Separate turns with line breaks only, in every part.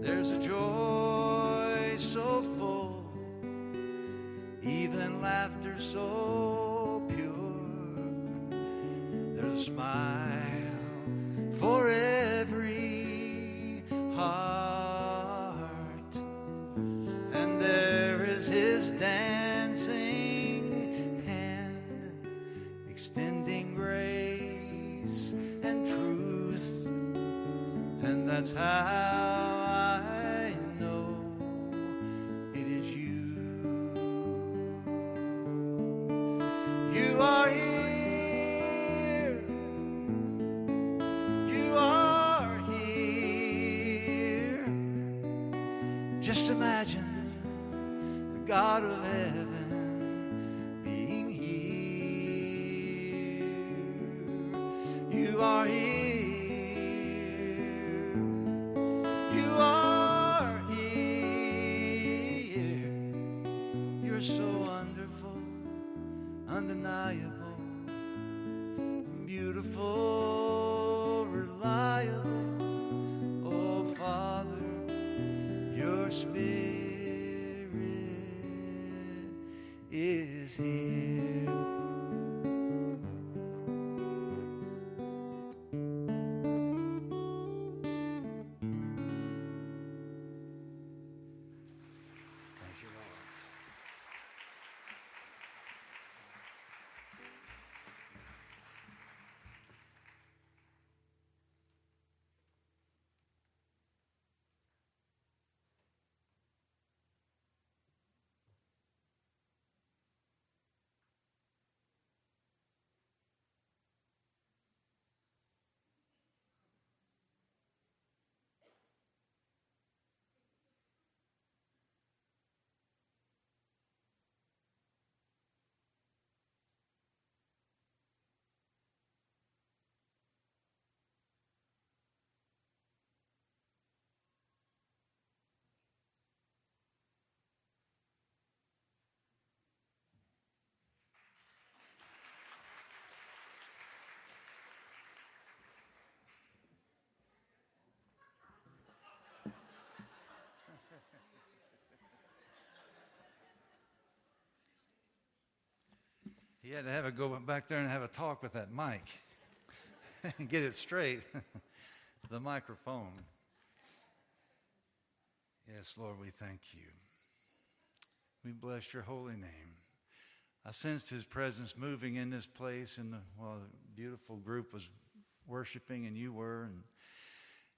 There's a joy so full, even laughter so pure. There's a smile for every heart, that's how He had to have a go back there and have a talk with that mic and get it straight. the microphone. Yes, Lord, we thank you. We bless your holy name. I sensed his presence moving in this place, and the, well, the beautiful group was worshiping, and you were, and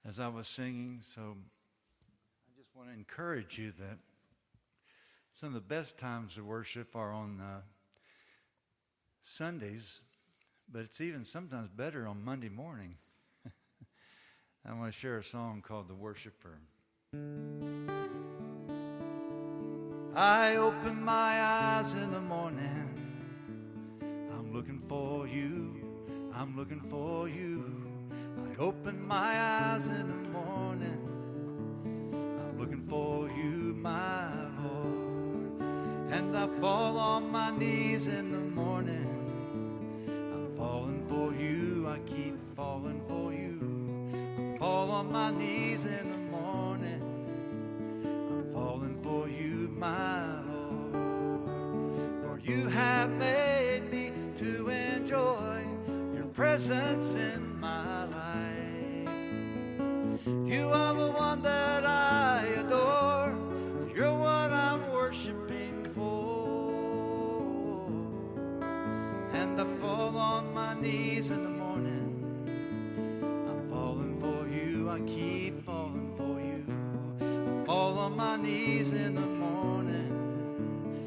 as I was singing. So I just want to encourage you that some of the best times of worship are on uh, Sundays, but it's even sometimes better on Monday morning. I want to share a song called The Worshipper. I open my eyes in the morning. I'm looking for you. I'm looking for you. I open my eyes in the morning. I'm looking for you, my Lord. And I fall on my knees in the morning. I'm falling for you. I keep falling for you. I fall on my knees in the morning. I'm falling for you, my Lord. For you have made me to enjoy your presence in my life. You are the one that fall on my knees in the morning. I'm falling for you. I keep falling for you. I fall on my knees in the morning.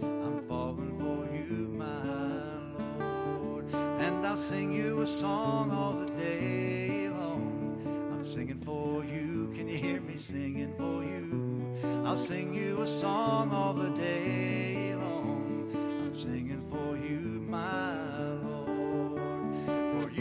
I'm falling for you, my Lord. And I'll sing you a song all the day long. I'm singing for you. Can you hear me singing for you? I'll sing you a song all the day long. I'm singing for you, my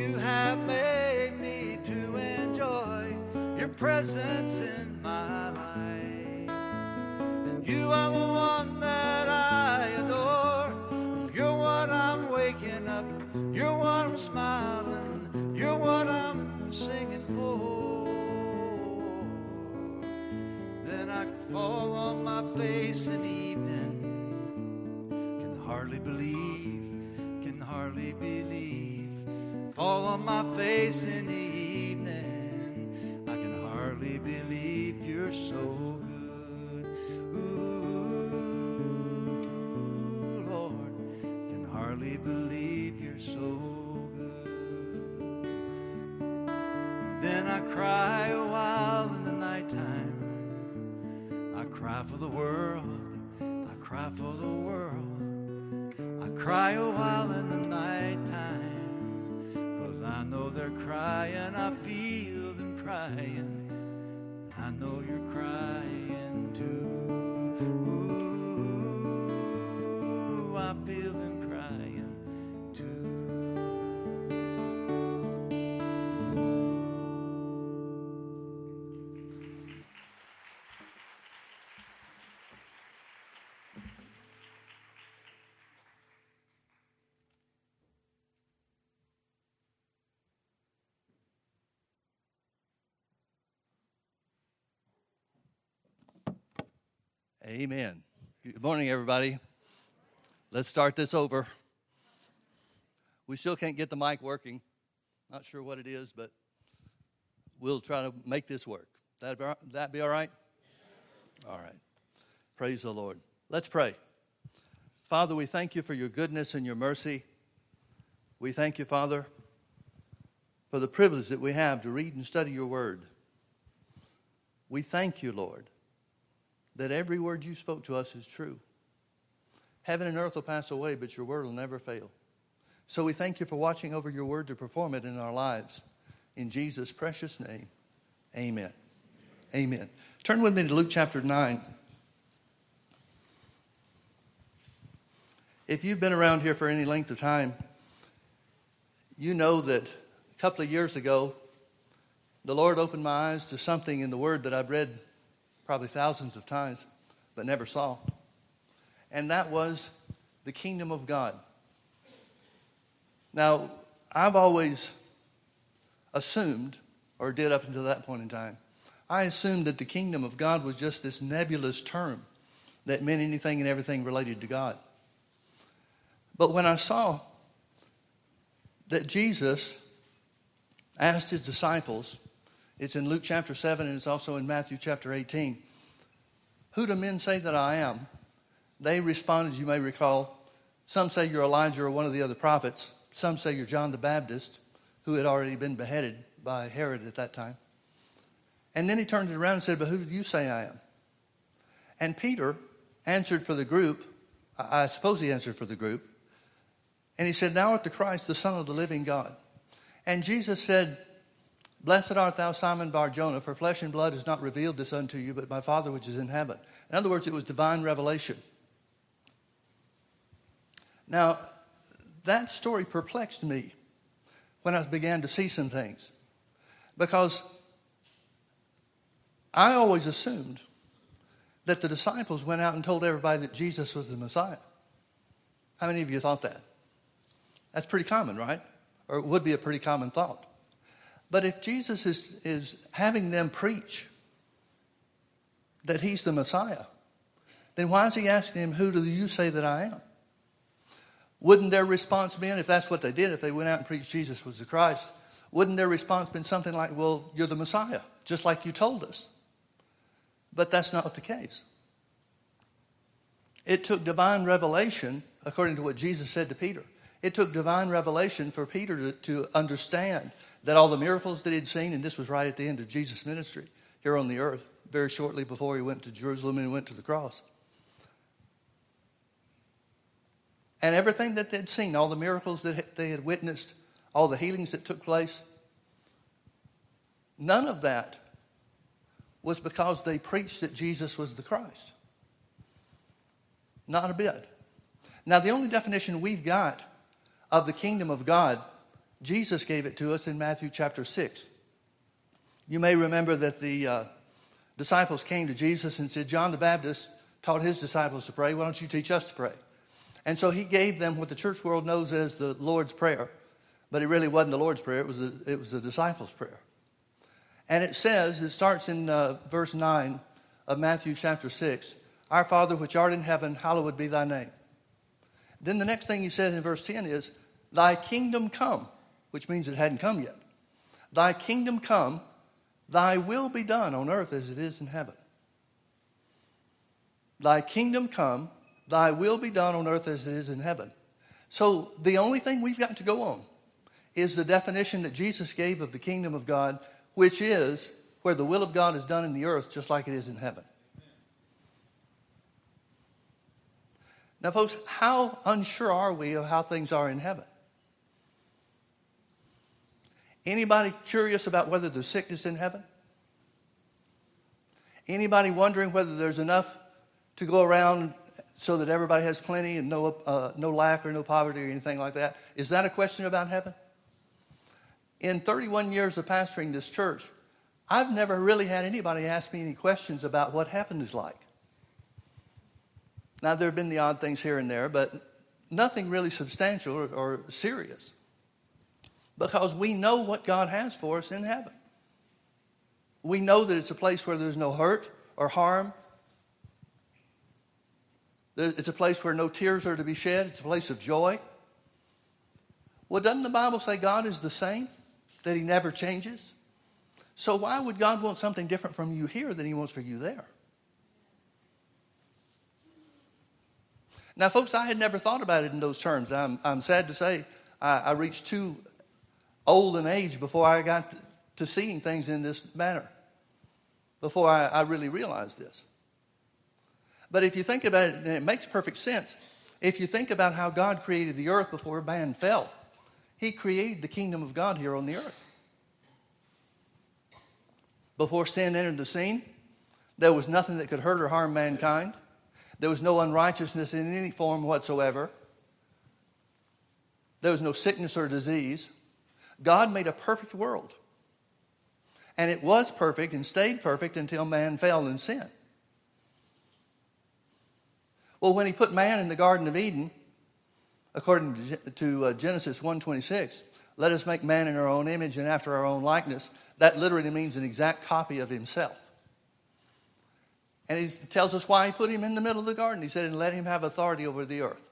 you have made me to enjoy your presence in my life. And you are the one that I adore. You're what I'm waking up. You're what I'm smiling. You're what I'm singing for. Then I fall on my face in the evening. Can hardly believe, can hardly believe. Fall on my face in the evening. I can hardly believe you're so good. Ooh, Lord, can hardly believe you're so good. Then I cry a while in the nighttime. I cry for the world. I cry for the world. I cry a while in the know they're crying. I feel them crying. I know you're crying too.
Amen. Good morning, everybody. Let's start this over. We still can't get the mic working. Not sure what it is, but we'll try to make this work. That be, that be all right? All right. Praise the Lord. Let's pray. Father, we thank you for your goodness and your mercy. We thank you, Father, for the privilege that we have to read and study your word. We thank you, Lord that every word you spoke to us is true. Heaven and earth will pass away, but your word will never fail. So we thank you for watching over your word to perform it in our lives. In Jesus' precious name, amen. Amen. Turn with me to Luke chapter 9. If you've been around here for any length of time, you know that a couple of years ago, the Lord opened my eyes to something in the Word that I've read probably thousands of times, but never saw. And that was the kingdom of God. Now, I've always assumed, or did up until that point in time, I assumed that the kingdom of God was just this nebulous term that meant anything and everything related to God. But when I saw that Jesus asked his disciples, it's in Luke chapter 7 and it's also in Matthew chapter 18. Who do men say that I am? They responded, you may recall, some say you're Elijah or one of the other prophets. Some say you're John the Baptist, who had already been beheaded by Herod at that time. And then he turned it around and said, But who do you say I am? And Peter answered for the group. I suppose he answered for the group. And he said, Thou art the Christ, the Son of the living God. And Jesus said, Blessed art thou, Simon Bar Jonah, for flesh and blood has not revealed this unto you, but my Father which is in heaven. In other words, it was divine revelation. Now, that story perplexed me when I began to see some things. Because I always assumed that the disciples went out and told everybody that Jesus was the Messiah. How many of you thought that? That's pretty common, right? Or it would be a pretty common thought. But if Jesus is, is having them preach that he's the Messiah, then why is he asking them, Who do you say that I am? Wouldn't their response been, if that's what they did, if they went out and preached Jesus was the Christ, wouldn't their response been something like, Well, you're the Messiah, just like you told us? But that's not the case. It took divine revelation, according to what Jesus said to Peter. It took divine revelation for Peter to, to understand that all the miracles that he'd seen, and this was right at the end of Jesus' ministry here on the earth, very shortly before he went to Jerusalem and went to the cross. And everything that they'd seen, all the miracles that they had witnessed, all the healings that took place, none of that was because they preached that Jesus was the Christ. Not a bit. Now, the only definition we've got of the kingdom of God Jesus gave it to us in Matthew chapter 6. You may remember that the uh, disciples came to Jesus and said, John the Baptist taught his disciples to pray. Why don't you teach us to pray? And so he gave them what the church world knows as the Lord's Prayer. But it really wasn't the Lord's Prayer, it was the, it was the disciples' prayer. And it says, it starts in uh, verse 9 of Matthew chapter 6 Our Father which art in heaven, hallowed be thy name. Then the next thing he says in verse 10 is, Thy kingdom come, which means it hadn't come yet. Thy kingdom come, thy will be done on earth as it is in heaven. Thy kingdom come, thy will be done on earth as it is in heaven. So the only thing we've got to go on is the definition that Jesus gave of the kingdom of God, which is where the will of God is done in the earth just like it is in heaven. Now, folks, how unsure are we of how things are in heaven? Anybody curious about whether there's sickness in heaven? Anybody wondering whether there's enough to go around so that everybody has plenty and no, uh, no lack or no poverty or anything like that? Is that a question about heaven? In 31 years of pastoring this church, I've never really had anybody ask me any questions about what heaven is like. Now, there have been the odd things here and there, but nothing really substantial or, or serious. Because we know what God has for us in heaven. We know that it's a place where there's no hurt or harm. It's a place where no tears are to be shed. It's a place of joy. Well, doesn't the Bible say God is the same? That He never changes? So, why would God want something different from you here than He wants for you there? Now, folks, I had never thought about it in those terms. I'm, I'm sad to say I, I reached too old an age before I got to seeing things in this manner, before I, I really realized this. But if you think about it, and it makes perfect sense, if you think about how God created the earth before man fell, He created the kingdom of God here on the earth. Before sin entered the scene, there was nothing that could hurt or harm mankind. There was no unrighteousness in any form whatsoever. There was no sickness or disease. God made a perfect world. And it was perfect and stayed perfect until man fell in sin. Well, when he put man in the Garden of Eden, according to uh, Genesis 1:26, let us make man in our own image and after our own likeness. That literally means an exact copy of himself. And he tells us why he put him in the middle of the garden. He said, and let him have authority over the earth.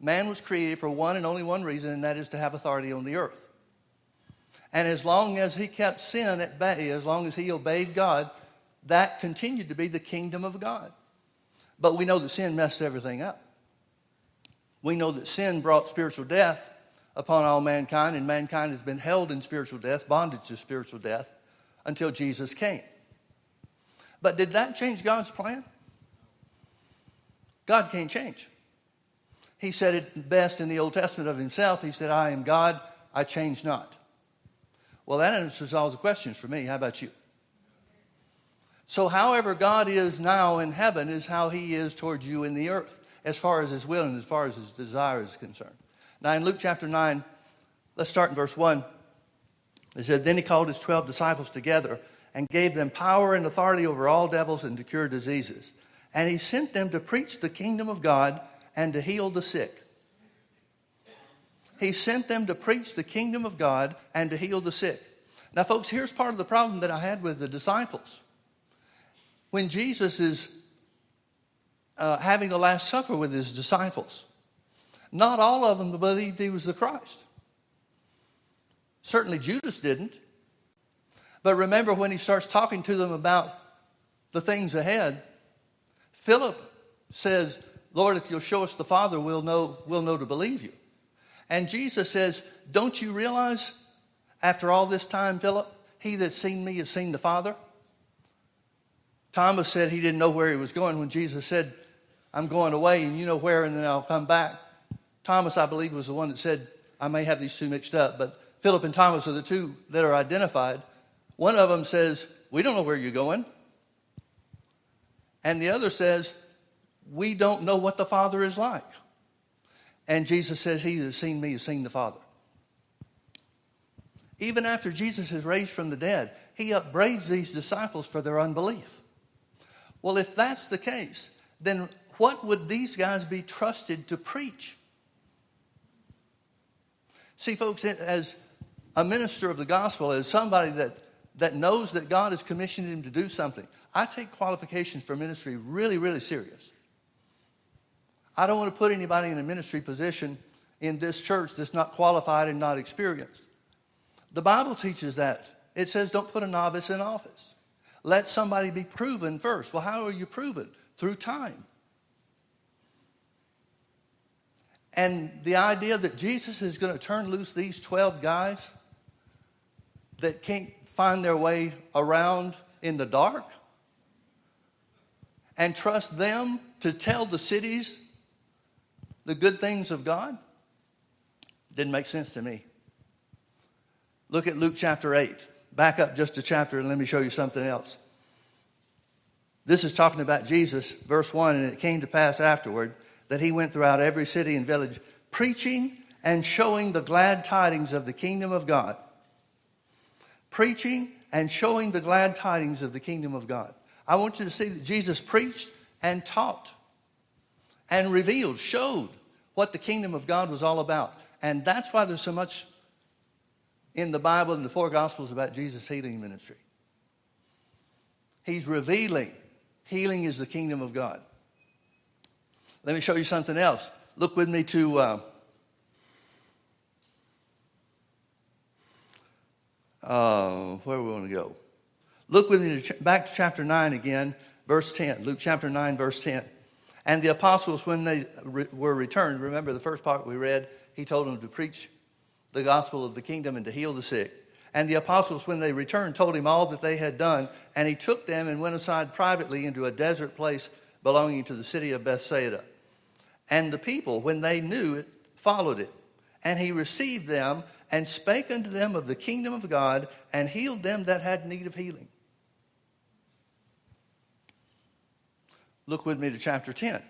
Man was created for one and only one reason, and that is to have authority on the earth. And as long as he kept sin at bay, as long as he obeyed God, that continued to be the kingdom of God. But we know that sin messed everything up. We know that sin brought spiritual death upon all mankind, and mankind has been held in spiritual death, bondage to spiritual death, until Jesus came. But did that change God's plan? God can't change. He said it best in the Old Testament of himself. He said, I am God, I change not. Well, that answers all the questions for me. How about you? So, however God is now in heaven is how he is towards you in the earth, as far as his will and as far as his desire is concerned. Now, in Luke chapter 9, let's start in verse 1. It said, Then he called his 12 disciples together and gave them power and authority over all devils and to cure diseases. And he sent them to preach the kingdom of God and to heal the sick. He sent them to preach the kingdom of God and to heal the sick. Now, folks, here's part of the problem that I had with the disciples. When Jesus is uh, having the Last Supper with his disciples, not all of them believed he was the Christ. Certainly Judas didn't. But remember when he starts talking to them about the things ahead, Philip says, Lord, if you'll show us the Father, we'll know, we'll know to believe you. And Jesus says, Don't you realize after all this time, Philip, he that's seen me has seen the Father? Thomas said he didn't know where he was going when Jesus said, I'm going away and you know where, and then I'll come back. Thomas, I believe, was the one that said, I may have these two mixed up, but Philip and Thomas are the two that are identified. One of them says, We don't know where you're going. And the other says, We don't know what the Father is like. And Jesus says, He who has seen me has seen the Father. Even after Jesus is raised from the dead, he upbraids these disciples for their unbelief. Well, if that's the case, then what would these guys be trusted to preach? See, folks, as a minister of the gospel, as somebody that that knows that God has commissioned him to do something. I take qualifications for ministry really, really serious. I don't want to put anybody in a ministry position in this church that's not qualified and not experienced. The Bible teaches that. It says, don't put a novice in office. Let somebody be proven first. Well, how are you proven? Through time. And the idea that Jesus is going to turn loose these 12 guys that can't find their way around in the dark and trust them to tell the cities the good things of God didn't make sense to me. Look at Luke chapter 8. Back up just a chapter and let me show you something else. This is talking about Jesus, verse 1 and it came to pass afterward that he went throughout every city and village preaching and showing the glad tidings of the kingdom of God preaching and showing the glad tidings of the kingdom of God. I want you to see that Jesus preached and taught and revealed, showed what the kingdom of God was all about. And that's why there's so much in the Bible and the four Gospels about Jesus' healing ministry. He's revealing healing is the kingdom of God. Let me show you something else. Look with me to uh, uh, where we want to go. Look with me to back to chapter 9 again, verse 10. Luke chapter 9, verse 10. And the apostles, when they re- were returned, remember the first part we read, he told them to preach the gospel of the kingdom and to heal the sick. And the apostles, when they returned, told him all that they had done. And he took them and went aside privately into a desert place belonging to the city of Bethsaida. And the people, when they knew it, followed it. And he received them and spake unto them of the kingdom of God and healed them that had need of healing. Look with me to chapter 10.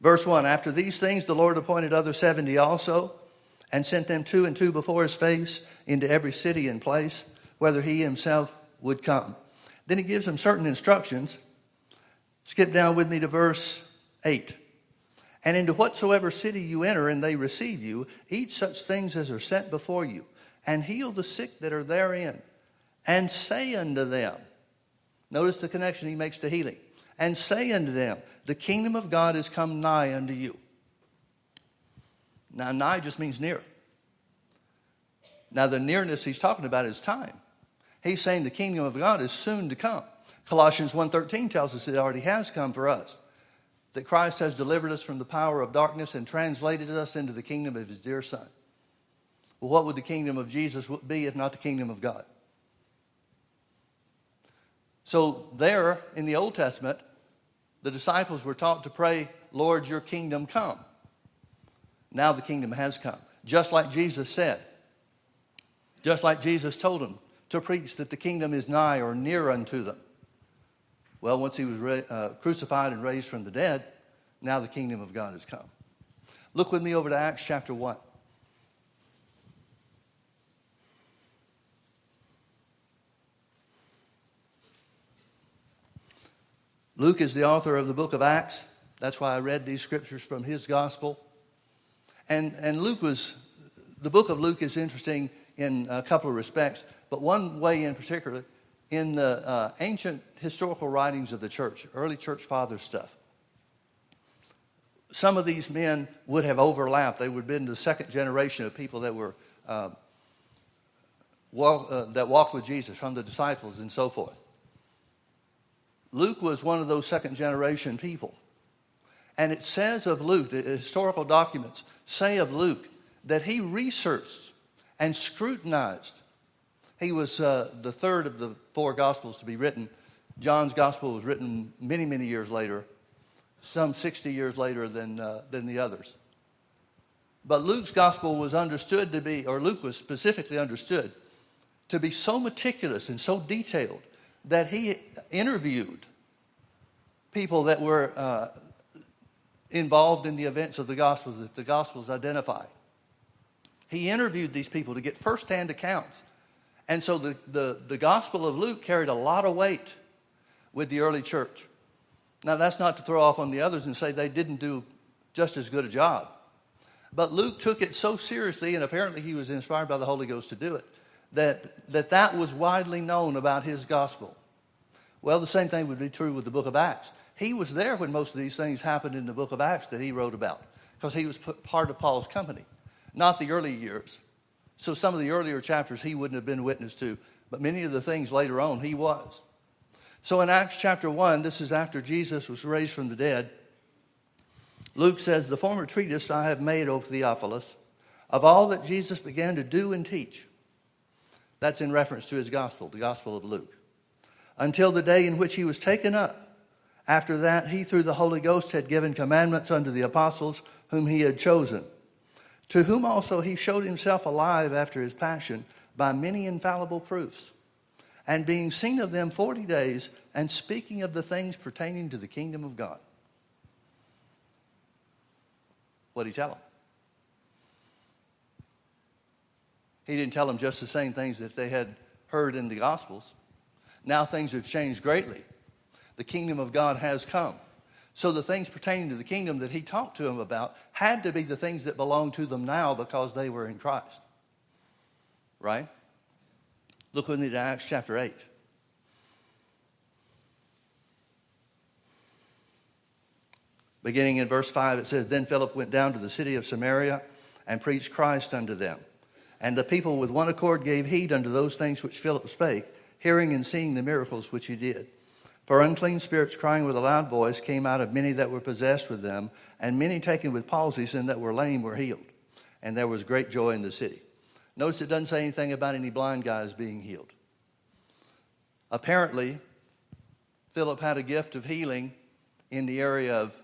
Verse 1 After these things, the Lord appointed other 70 also, and sent them two and two before his face into every city and place, whether he himself would come. Then he gives them certain instructions. Skip down with me to verse 8. And into whatsoever city you enter and they receive you, eat such things as are set before you, and heal the sick that are therein, and say unto them, notice the connection he makes to healing, and say unto them, the kingdom of God is come nigh unto you. Now, nigh just means near. Now, the nearness he's talking about is time. He's saying the kingdom of God is soon to come. Colossians 1.13 tells us it already has come for us that Christ has delivered us from the power of darkness and translated us into the kingdom of his dear Son. Well, what would the kingdom of Jesus be if not the kingdom of God? So, there in the Old Testament, the disciples were taught to pray, Lord, your kingdom come. Now the kingdom has come. Just like Jesus said, just like Jesus told them to preach that the kingdom is nigh or near unto them. Well, once he was re- uh, crucified and raised from the dead, now the kingdom of God has come. Look with me over to Acts chapter 1. Luke is the author of the book of Acts. That's why I read these scriptures from his gospel. And, and Luke was, the book of Luke is interesting in a couple of respects, but one way in particular in the uh, ancient historical writings of the church, early church father stuff, some of these men would have overlapped. They would have been the second generation of people that were uh, walk, uh, that walked with Jesus, from the disciples and so forth. Luke was one of those second generation people. And it says of Luke, the historical documents say of Luke, that he researched and scrutinized he was uh, the third of the four Gospels to be written. John's Gospel was written many, many years later, some 60 years later than, uh, than the others. But Luke's Gospel was understood to be, or Luke was specifically understood to be so meticulous and so detailed that he interviewed people that were uh, involved in the events of the Gospels that the Gospels identify. He interviewed these people to get firsthand accounts and so the, the, the Gospel of Luke carried a lot of weight with the early church. Now, that's not to throw off on the others and say they didn't do just as good a job. But Luke took it so seriously, and apparently he was inspired by the Holy Ghost to do it, that that, that was widely known about his gospel. Well, the same thing would be true with the book of Acts. He was there when most of these things happened in the book of Acts that he wrote about because he was part of Paul's company, not the early years. So some of the earlier chapters he wouldn't have been witness to, but many of the things later on he was. So in Acts chapter 1, this is after Jesus was raised from the dead. Luke says, The former treatise I have made, O Theophilus, of all that Jesus began to do and teach. That's in reference to his gospel, the gospel of Luke. Until the day in which he was taken up. After that, he, through the Holy Ghost, had given commandments unto the apostles whom he had chosen, to whom also he showed himself alive after his passion by many infallible proofs, and being seen of them forty days, and speaking of the things pertaining to the kingdom of God. What did he tell them? He didn't tell them just the same things that they had heard in the Gospels. Now things have changed greatly. The kingdom of God has come. So the things pertaining to the kingdom that he talked to them about had to be the things that belong to them now because they were in Christ. Right? Look with me to Acts chapter 8. Beginning in verse 5, it says, Then Philip went down to the city of Samaria and preached Christ unto them. And the people with one accord gave heed unto those things which Philip spake, hearing and seeing the miracles which he did. For unclean spirits crying with a loud voice came out of many that were possessed with them, and many taken with palsies and that were lame were healed. And there was great joy in the city. Notice it doesn't say anything about any blind guys being healed. Apparently, Philip had a gift of healing in the area of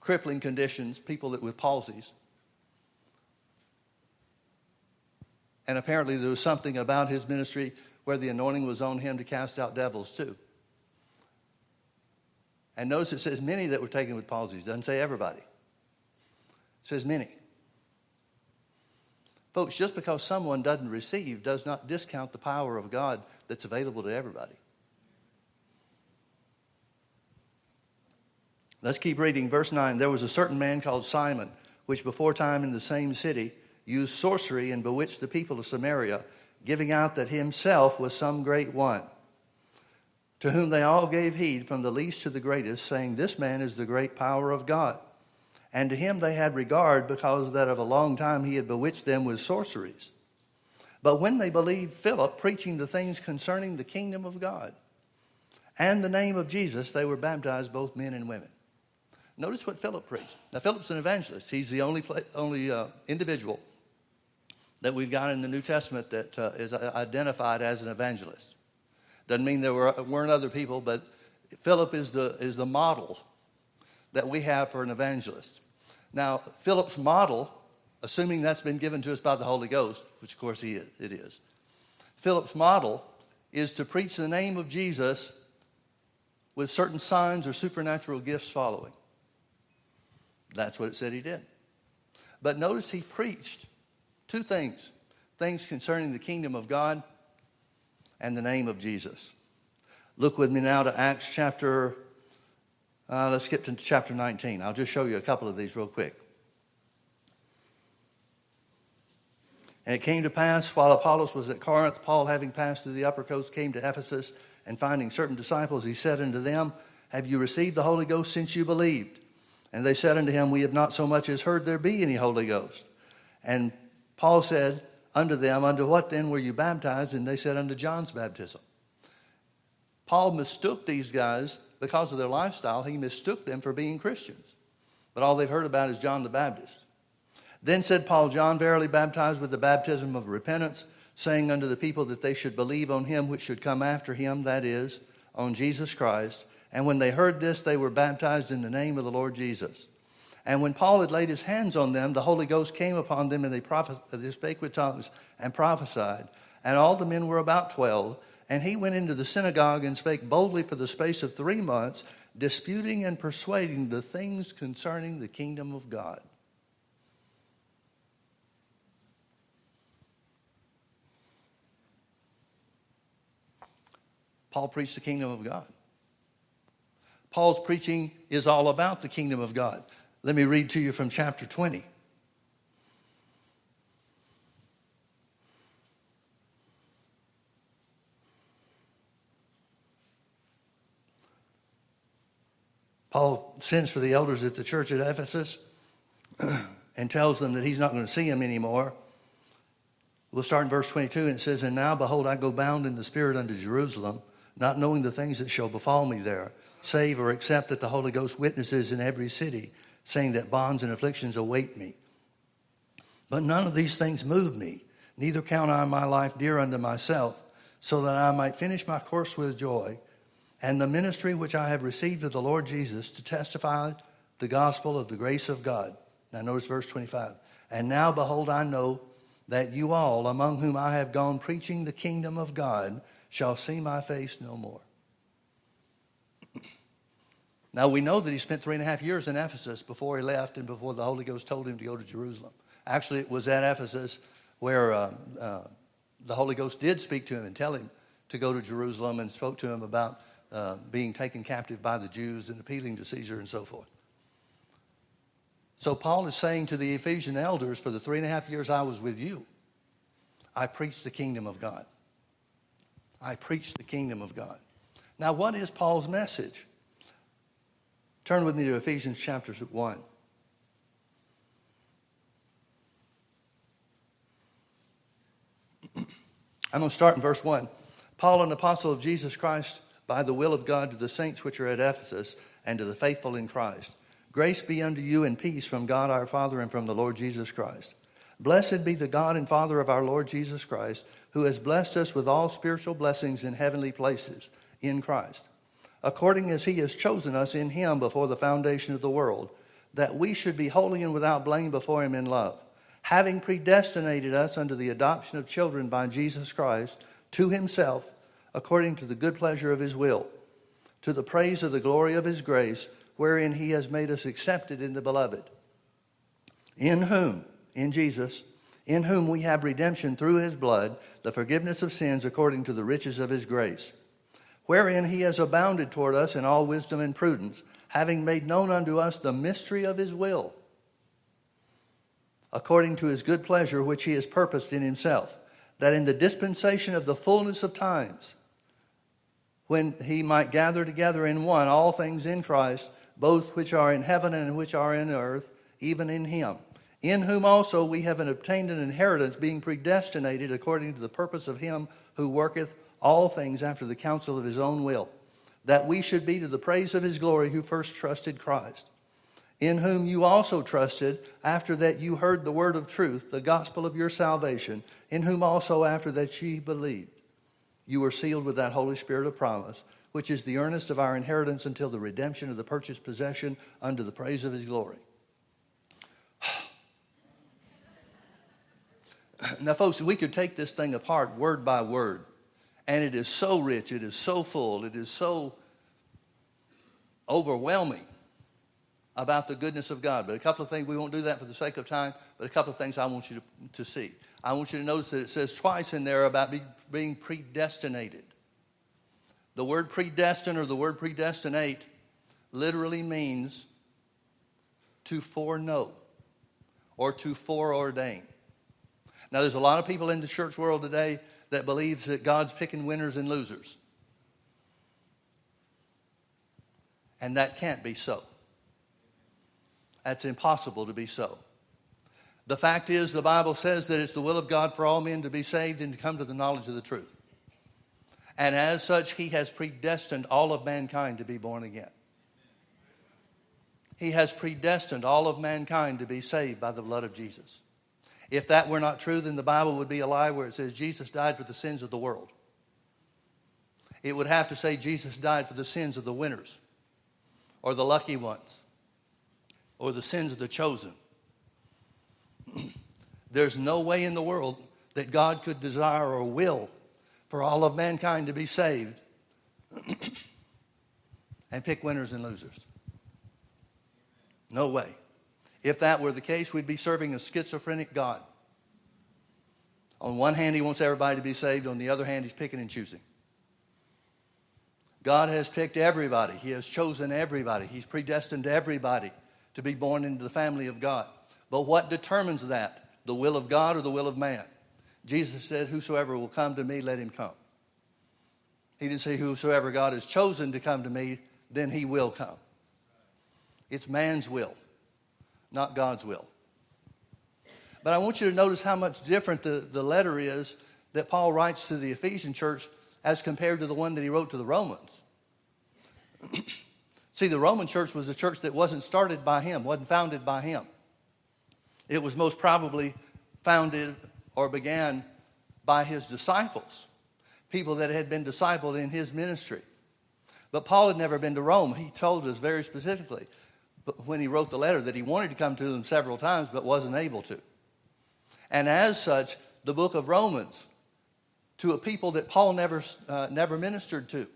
crippling conditions, people that with palsies. And apparently there was something about his ministry where the anointing was on him to cast out devils too. And notice it says many that were taken with palsies. It doesn't say everybody. It says many. Folks, just because someone doesn't receive does not discount the power of God that's available to everybody. Let's keep reading. Verse 9 There was a certain man called Simon, which before time in the same city used sorcery and bewitched the people of Samaria, giving out that himself was some great one. To whom they all gave heed, from the least to the greatest, saying, This man is the great power of God. And to him they had regard, because that of a long time he had bewitched them with sorceries. But when they believed Philip preaching the things concerning the kingdom of God and the name of Jesus, they were baptized, both men and women. Notice what Philip preached. Now, Philip's an evangelist. He's the only, only uh, individual that we've got in the New Testament that uh, is identified as an evangelist. Doesn't mean there were, weren't other people, but Philip is the, is the model that we have for an evangelist. Now, Philip's model, assuming that's been given to us by the Holy Ghost, which of course he is, it is, Philip's model is to preach the name of Jesus with certain signs or supernatural gifts following. That's what it said he did. But notice he preached two things things concerning the kingdom of God and the name of Jesus. Look with me now to Acts chapter, uh, let's skip to chapter 19. I'll just show you a couple of these real quick. And it came to pass while Apollos was at Corinth, Paul, having passed through the upper coast, came to Ephesus, and finding certain disciples, he said unto them, Have you received the Holy Ghost since you believed? And they said unto him, We have not so much as heard there be any Holy Ghost. And Paul said unto them, Unto what then were you baptized? And they said, Unto John's baptism. Paul mistook these guys because of their lifestyle, he mistook them for being Christians. But all they've heard about is John the Baptist. Then said Paul, John verily baptized with the baptism of repentance, saying unto the people that they should believe on him which should come after him, that is, on Jesus Christ. And when they heard this, they were baptized in the name of the Lord Jesus. And when Paul had laid his hands on them, the Holy Ghost came upon them, and they, prophes- they spake with tongues and prophesied. And all the men were about twelve. And he went into the synagogue and spake boldly for the space of three months, disputing and persuading the things concerning the kingdom of God. Paul preached the kingdom of God. Paul's preaching is all about the kingdom of God. Let me read to you from chapter 20. Paul sends for the elders at the church at Ephesus and tells them that he's not going to see them anymore. We'll start in verse 22, and it says, And now, behold, I go bound in the Spirit unto Jerusalem, not knowing the things that shall befall me there, save or except that the Holy Ghost witnesses in every city, saying that bonds and afflictions await me. But none of these things move me, neither count I my life dear unto myself, so that I might finish my course with joy, and the ministry which I have received of the Lord Jesus to testify the gospel of the grace of God. Now, notice verse 25. And now, behold, I know that you all, among whom I have gone preaching the kingdom of God, shall see my face no more. Now, we know that he spent three and a half years in Ephesus before he left and before the Holy Ghost told him to go to Jerusalem. Actually, it was at Ephesus where uh, uh, the Holy Ghost did speak to him and tell him to go to Jerusalem and spoke to him about uh, being taken captive by the Jews and appealing to Caesar and so forth. So Paul is saying to the Ephesian elders, for the three and a half years I was with you, I preached the kingdom of God. I preached the kingdom of God. Now, what is Paul's message? Turn with me to Ephesians chapter 1. I'm going to start in verse 1. Paul, an apostle of Jesus Christ, by the will of God, to the saints which are at Ephesus, and to the faithful in Christ Grace be unto you and peace from God our Father and from the Lord Jesus Christ. Blessed be the God and Father of our Lord Jesus Christ, who has blessed us with all spiritual blessings in heavenly places in Christ, according as he has chosen us in him before the foundation of the world, that we should be holy and without blame before him in love, having predestinated us unto the adoption of children by Jesus Christ to himself, according to the good pleasure of his will, to the praise of the glory of his grace wherein he has made us accepted in the beloved. In whom, in Jesus, in whom we have redemption through his blood, the forgiveness of sins according to the riches of his grace, wherein he has abounded toward us in all wisdom and prudence, having made known unto us the mystery of his will, according to his good pleasure which he has purposed in himself, that in the dispensation of the fullness of times, when he might gather together in one all things in Christ, both which are in heaven and which are in earth, even in him, in whom also we have obtained an inheritance, being predestinated according to the purpose of him who worketh all things after the counsel of his own will, that we should be to the praise of his glory who first trusted Christ, in whom you also trusted after that you heard the word of truth, the gospel of your salvation, in whom also after that ye believed, you were sealed with that Holy Spirit of promise which is the earnest of our inheritance until the redemption of the purchased possession unto the praise of his glory. now, folks, we could take this thing apart word by word, and it is so rich, it is so full, it is so overwhelming about the goodness of God. But a couple of things, we won't do that for the sake of time, but a couple of things I want you to, to see. I want you to notice that it says twice in there about be, being predestinated. The word predestined or the word predestinate literally means to foreknow or to foreordain. Now, there's a lot of people in the church world today that believes that God's picking winners and losers. And that can't be so. That's impossible to be so. The fact is, the Bible says that it's the will of God for all men to be saved and to come to the knowledge of the truth. And as such, he has predestined all of mankind to be born again. He has predestined all of mankind to be saved by the blood of Jesus. If that were not true, then the Bible would be a lie where it says Jesus died for the sins of the world. It would have to say Jesus died for the sins of the winners, or the lucky ones, or the sins of the chosen. There's no way in the world that God could desire or will for all of mankind to be saved and pick winners and losers. No way. If that were the case, we'd be serving a schizophrenic God. On one hand, he wants everybody to be saved, on the other hand, he's picking and choosing. God has picked everybody, he has chosen everybody, he's predestined everybody to be born into the family of God. But what determines that? The will of God or the will of man? Jesus said, Whosoever will come to me, let him come. He didn't say, Whosoever God has chosen to come to me, then he will come. It's man's will, not God's will. But I want you to notice how much different the, the letter is that Paul writes to the Ephesian church as compared to the one that he wrote to the Romans. See, the Roman church was a church that wasn't started by him, wasn't founded by him. It was most probably founded or began by his disciples, people that had been discipled in his ministry. But Paul had never been to Rome. He told us very specifically when he wrote the letter that he wanted to come to them several times but wasn't able to. And as such, the book of Romans to a people that Paul never, uh, never ministered to.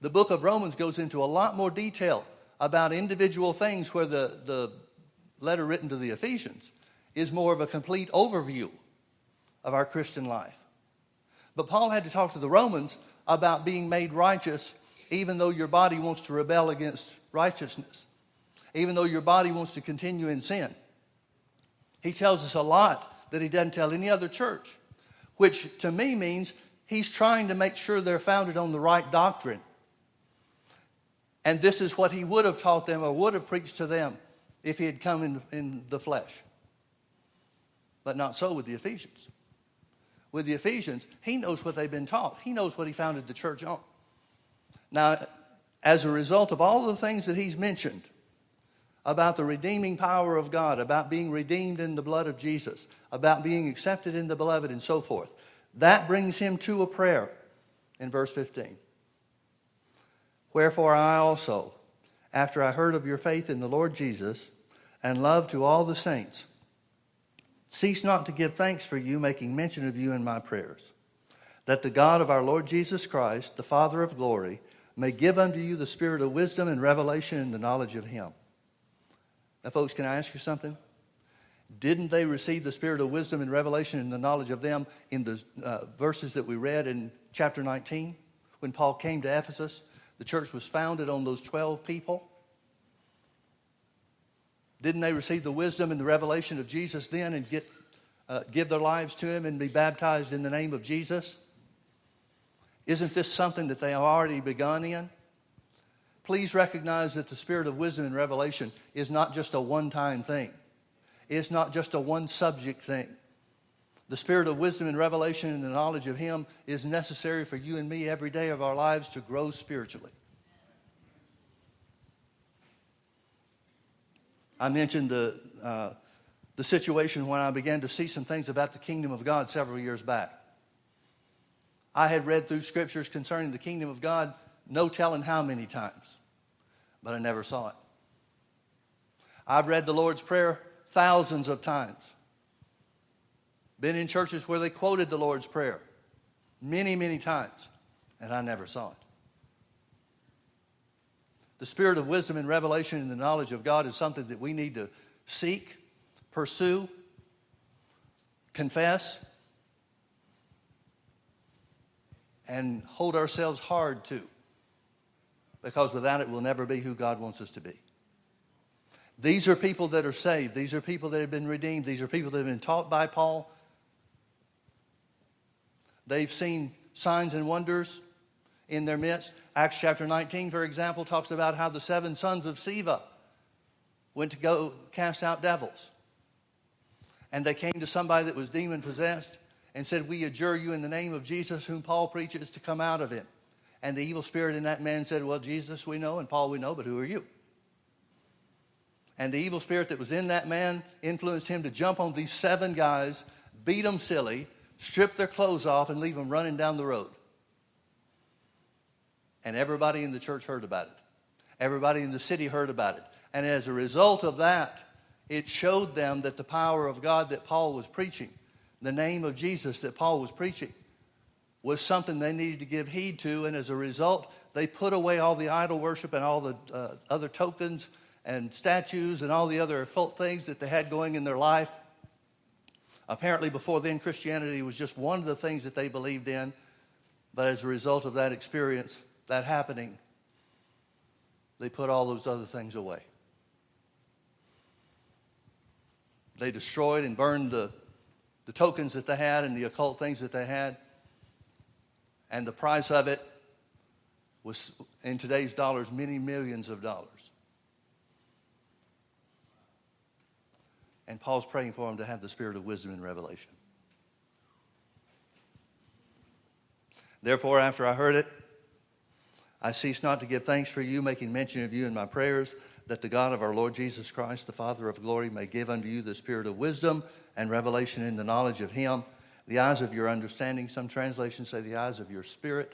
The book of Romans goes into a lot more detail about individual things where the, the letter written to the Ephesians is more of a complete overview of our Christian life. But Paul had to talk to the Romans about being made righteous even though your body wants to rebel against righteousness, even though your body wants to continue in sin. He tells us a lot that he doesn't tell any other church, which to me means he's trying to make sure they're founded on the right doctrine. And this is what he would have taught them or would have preached to them if he had come in, in the flesh. But not so with the Ephesians. With the Ephesians, he knows what they've been taught, he knows what he founded the church on. Now, as a result of all the things that he's mentioned, about the redeeming power of God, about being redeemed in the blood of Jesus, about being accepted in the beloved, and so forth. That brings him to a prayer in verse 15. Wherefore I also, after I heard of your faith in the Lord Jesus and love to all the saints, cease not to give thanks for you, making mention of you in my prayers, that the God of our Lord Jesus Christ, the Father of glory, may give unto you the spirit of wisdom and revelation in the knowledge of him now, folks, can I ask you something? Didn't they receive the spirit of wisdom and revelation and the knowledge of them in the uh, verses that we read in chapter 19? When Paul came to Ephesus, the church was founded on those 12 people. Didn't they receive the wisdom and the revelation of Jesus then and get, uh, give their lives to Him and be baptized in the name of Jesus? Isn't this something that they have already begun in? Please recognize that the spirit of wisdom and revelation is not just a one time thing, it's not just a one subject thing. The spirit of wisdom and revelation and the knowledge of Him is necessary for you and me every day of our lives to grow spiritually. I mentioned the, uh, the situation when I began to see some things about the kingdom of God several years back. I had read through scriptures concerning the kingdom of God no telling how many times, but I never saw it. I've read the Lord's Prayer thousands of times. Been in churches where they quoted the Lord's Prayer many, many times, and I never saw it. The spirit of wisdom and revelation and the knowledge of God is something that we need to seek, pursue, confess, and hold ourselves hard to because without it, we'll never be who God wants us to be. These are people that are saved. These are people that have been redeemed. These are people that have been taught by Paul. They've seen signs and wonders in their midst. Acts chapter 19, for example, talks about how the seven sons of Sceva went to go cast out devils. And they came to somebody that was demon possessed and said, We adjure you in the name of Jesus, whom Paul preaches, to come out of him. And the evil spirit in that man said, Well, Jesus we know and Paul we know, but who are you? And the evil spirit that was in that man influenced him to jump on these seven guys, beat them silly, strip their clothes off, and leave them running down the road. And everybody in the church heard about it. Everybody in the city heard about it. And as a result of that, it showed them that the power of God that Paul was preaching, the name of Jesus that Paul was preaching, was something they needed to give heed to, and as a result, they put away all the idol worship and all the uh, other tokens and statues and all the other occult things that they had going in their life. Apparently, before then, Christianity was just one of the things that they believed in, but as a result of that experience, that happening, they put all those other things away. They destroyed and burned the, the tokens that they had and the occult things that they had. And the price of it was, in today's dollars, many millions of dollars. And Paul's praying for them to have the spirit of wisdom and revelation. Therefore, after I heard it, I cease not to give thanks for you, making mention of you in my prayers, that the God of our Lord Jesus Christ, the Father of glory, may give unto you the spirit of wisdom and revelation in the knowledge of him, the eyes of your understanding, some translations say the eyes of your spirit,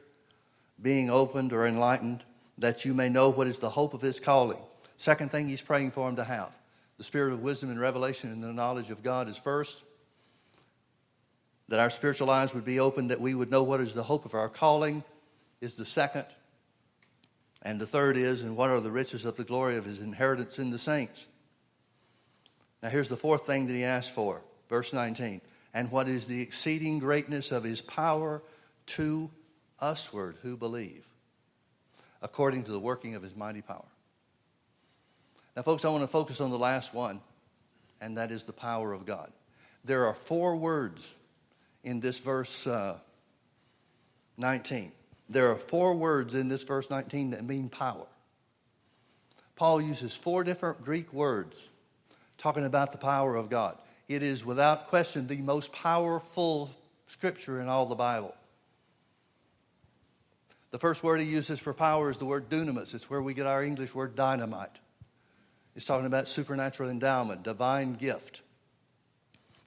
being opened or enlightened, that you may know what is the hope of his calling. Second thing he's praying for him to have the spirit of wisdom and revelation and the knowledge of God is first. That our spiritual eyes would be open, that we would know what is the hope of our calling is the second. And the third is, and what are the riches of the glory of his inheritance in the saints? Now, here's the fourth thing that he asked for, verse 19. And what is the exceeding greatness of his power to usward who believe, according to the working of his mighty power? Now, folks, I want to focus on the last one, and that is the power of God. There are four words in this verse uh, 19. There are four words in this verse 19 that mean power. Paul uses four different Greek words talking about the power of God. It is without question the most powerful scripture in all the Bible. The first word he uses for power is the word dunamis. It's where we get our English word dynamite. He's talking about supernatural endowment, divine gift.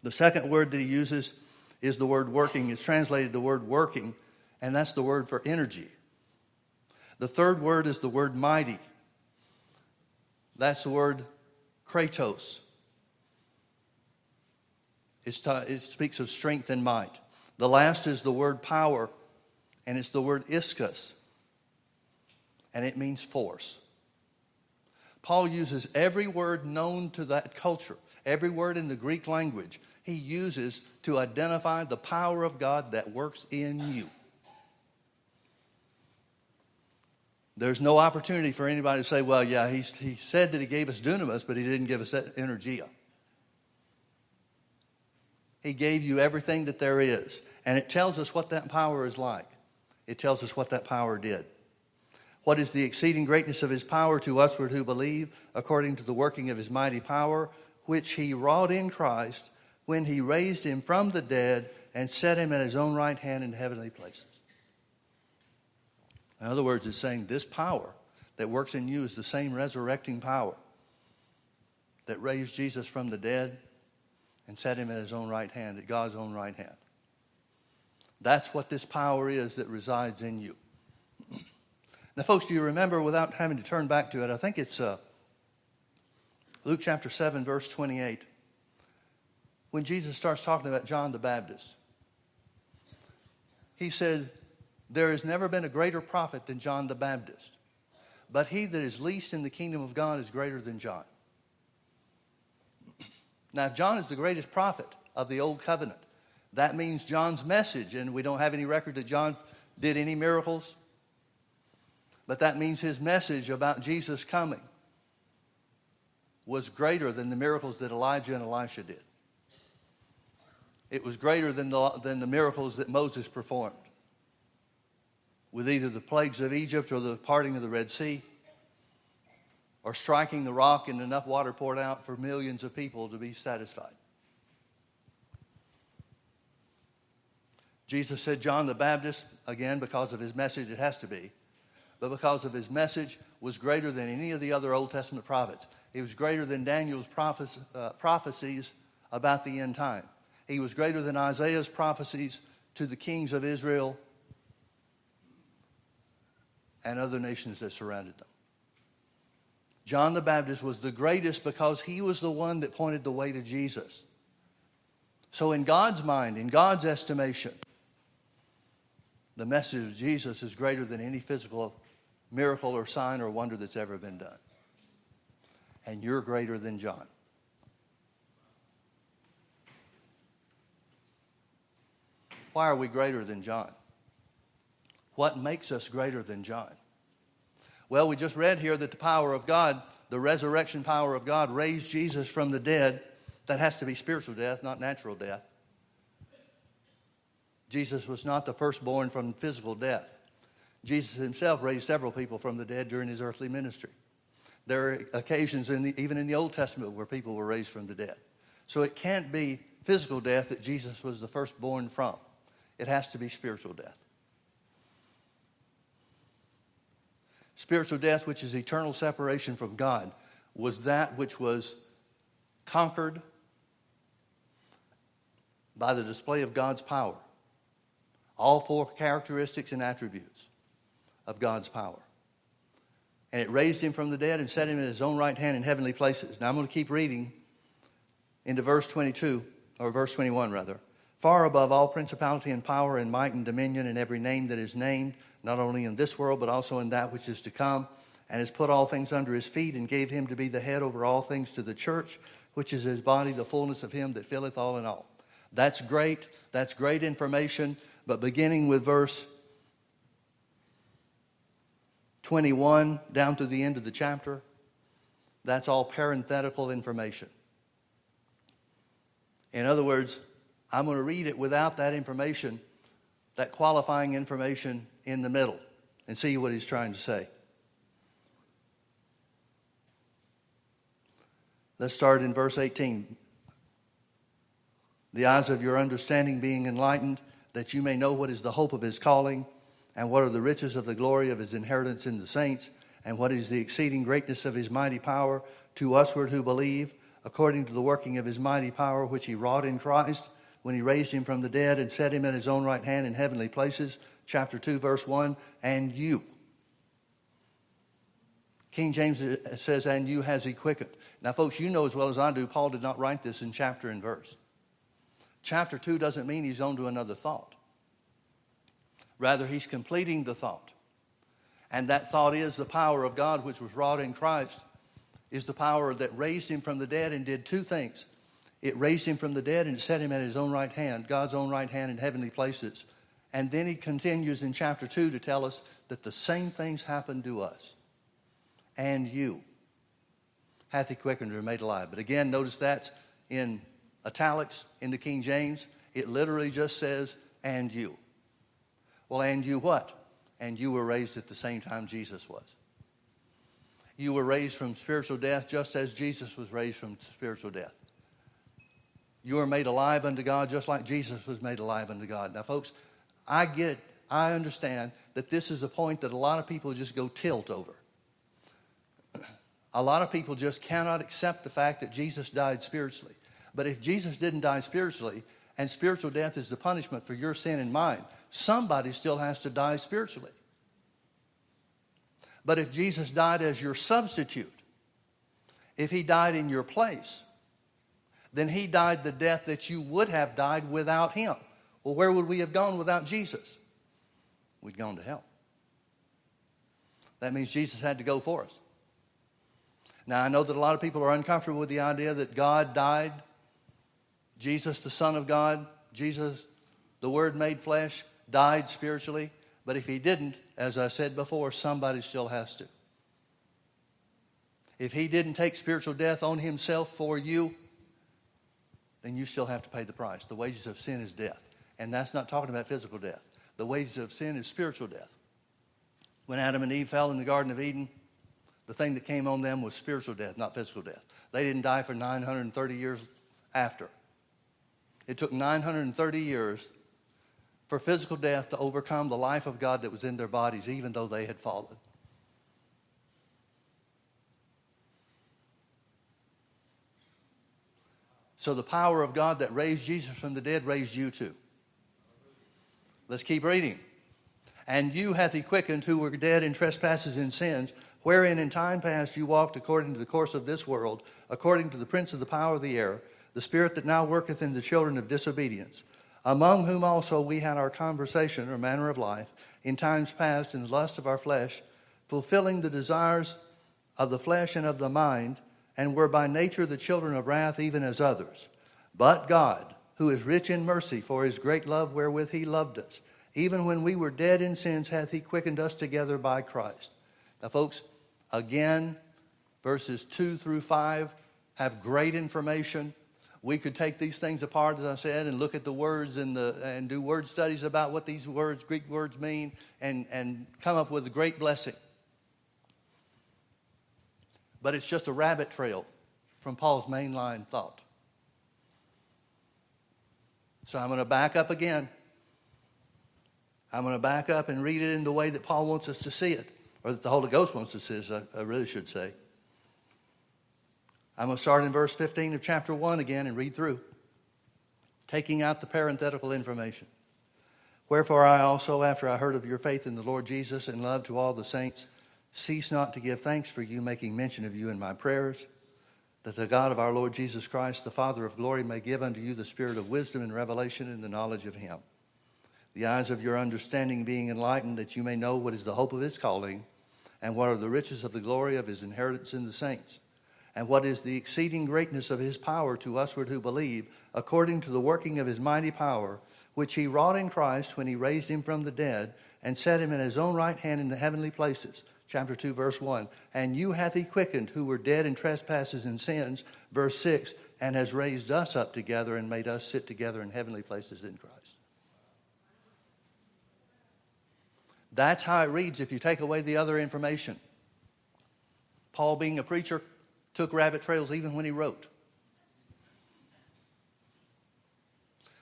The second word that he uses is the word working. It's translated the word working, and that's the word for energy. The third word is the word mighty. That's the word kratos. It speaks of strength and might. The last is the word power, and it's the word ischus, and it means force. Paul uses every word known to that culture, every word in the Greek language, he uses to identify the power of God that works in you. There's no opportunity for anybody to say, well, yeah, he, he said that he gave us dunamis, but he didn't give us energia. He gave you everything that there is. And it tells us what that power is like. It tells us what that power did. What is the exceeding greatness of his power to usward who believe, according to the working of his mighty power, which he wrought in Christ when he raised him from the dead and set him at his own right hand in heavenly places. In other words, it's saying this power that works in you is the same resurrecting power that raised Jesus from the dead and set him at his own right hand, at God's own right hand. That's what this power is that resides in you. Now, folks, do you remember, without having to turn back to it, I think it's uh, Luke chapter 7, verse 28, when Jesus starts talking about John the Baptist. He said, There has never been a greater prophet than John the Baptist, but he that is least in the kingdom of God is greater than John. Now, John is the greatest prophet of the Old Covenant, that means John's message, and we don't have any record that John did any miracles, but that means his message about Jesus coming was greater than the miracles that Elijah and Elisha did. It was greater than the, than the miracles that Moses performed with either the plagues of Egypt or the parting of the Red Sea or striking the rock and enough water poured out for millions of people to be satisfied. Jesus said, John the Baptist, again, because of his message, it has to be, but because of his message, was greater than any of the other Old Testament prophets. He was greater than Daniel's uh, prophecies about the end time. He was greater than Isaiah's prophecies to the kings of Israel and other nations that surrounded them. John the Baptist was the greatest because he was the one that pointed the way to Jesus. So, in God's mind, in God's estimation, the message of Jesus is greater than any physical miracle or sign or wonder that's ever been done. And you're greater than John. Why are we greater than John? What makes us greater than John? Well, we just read here that the power of God, the resurrection power of God, raised Jesus from the dead That has to be spiritual death, not natural death. Jesus was not the firstborn from physical death. Jesus himself raised several people from the dead during his earthly ministry. There are occasions, in the, even in the Old Testament, where people were raised from the dead. So it can't be physical death that Jesus was the firstborn from, it has to be spiritual death. Spiritual death, which is eternal separation from God, was that which was conquered by the display of God's power. All four characteristics and attributes of God's power. And it raised him from the dead and set him in his own right hand in heavenly places. Now I'm going to keep reading into verse 22, or verse 21 rather. Far above all principality and power and might and dominion and every name that is named, not only in this world, but also in that which is to come, and has put all things under his feet, and gave him to be the head over all things to the church, which is his body, the fullness of him that filleth all in all. That's great. That's great information. But beginning with verse 21 down to the end of the chapter, that's all parenthetical information. In other words, I'm going to read it without that information, that qualifying information in the middle, and see what he's trying to say. Let's start in verse 18. The eyes of your understanding being enlightened, that you may know what is the hope of his calling and what are the riches of the glory of his inheritance in the saints, and what is the exceeding greatness of his mighty power to usward who believe, according to the working of his mighty power which he wrought in Christ when he raised him from the dead and set him at his own right hand in heavenly places. Chapter 2, verse 1. And you. King James uh, says, and you has he quickened. Now, folks, you know as well as I do, Paul did not write this in chapter and verse. Chapter 2 doesn't mean he's on to another thought. Rather, he's completing the thought. And that thought is the power of God, which was wrought in Christ, is the power that raised him from the dead and did two things. It raised him from the dead and set him at his own right hand, God's own right hand in heavenly places. And then he continues in chapter 2 to tell us that the same things happened to us. And you hath he quickened or made alive. But again, notice that's in italics in the King James. It literally just says, and you. Well, and you what? And you were raised at the same time Jesus was. You were raised from spiritual death just as Jesus was raised from spiritual death. You are made alive unto God just like Jesus was made alive unto God. Now, folks, I get it. I understand that this is a point that a lot of people just go tilt over. A lot of people just cannot accept the fact that Jesus died spiritually. But if Jesus didn't die spiritually, and spiritual death is the punishment for your sin and mine, somebody still has to die spiritually. But if Jesus died as your substitute, if he died in your place, then he died the death that you would have died without him. Well, where would we have gone without Jesus? We'd gone to hell. That means Jesus had to go for us. Now, I know that a lot of people are uncomfortable with the idea that God died, Jesus, the Son of God, Jesus, the Word made flesh, died spiritually. But if he didn't, as I said before, somebody still has to. If he didn't take spiritual death on himself for you, then you still have to pay the price. The wages of sin is death. And that's not talking about physical death. The wages of sin is spiritual death. When Adam and Eve fell in the Garden of Eden, the thing that came on them was spiritual death, not physical death. They didn't die for 930 years after. It took 930 years for physical death to overcome the life of God that was in their bodies, even though they had fallen. So the power of God that raised Jesus from the dead raised you too. Let's keep reading. And you hath he quickened who were dead in trespasses and sins, wherein in time past you walked according to the course of this world, according to the prince of the power of the air, the spirit that now worketh in the children of disobedience among whom also we had our conversation or manner of life in times past in the lust of our flesh, fulfilling the desires of the flesh and of the mind, and were by nature the children of wrath, even as others. But God, who is rich in mercy for his great love wherewith he loved us, even when we were dead in sins, hath he quickened us together by Christ. Now, folks, again, verses 2 through 5 have great information We could take these things apart, as I said, and look at the words and, the, and do word studies about what these words, Greek words, mean and, and come up with a great blessing. But it's just a rabbit trail from Paul's mainline thought. So I'm going to back up again. I'm going to back up and read it in the way that Paul wants us to see it, or that the Holy Ghost wants us to see it, I really should say. I'm going to start in verse 15 of chapter 1 again and read through, taking out the parenthetical information. Wherefore I also, after I heard of your faith in the Lord Jesus and love to all the saints, cease not to give thanks for you, making mention of you in my prayers, that the God of our Lord Jesus Christ, the Father of glory, may give unto you the spirit of wisdom and revelation in the knowledge of him. The eyes of your understanding being enlightened, that you may know what is the hope of his calling, and what are the riches of the glory of his inheritance in the saints and what is the exceeding greatness of his power to usward who believe, according to the working of his mighty power, which he wrought in Christ when he raised him from the dead and set him in his own right hand in the heavenly places. Chapter 2, verse 1. And you hath he quickened who were dead in trespasses and sins. Verse 6. And has raised us up together and made us sit together in heavenly places in Christ. That's how it reads if you take away the other information. Paul, being a preacher, took rabbit trails even when he wrote.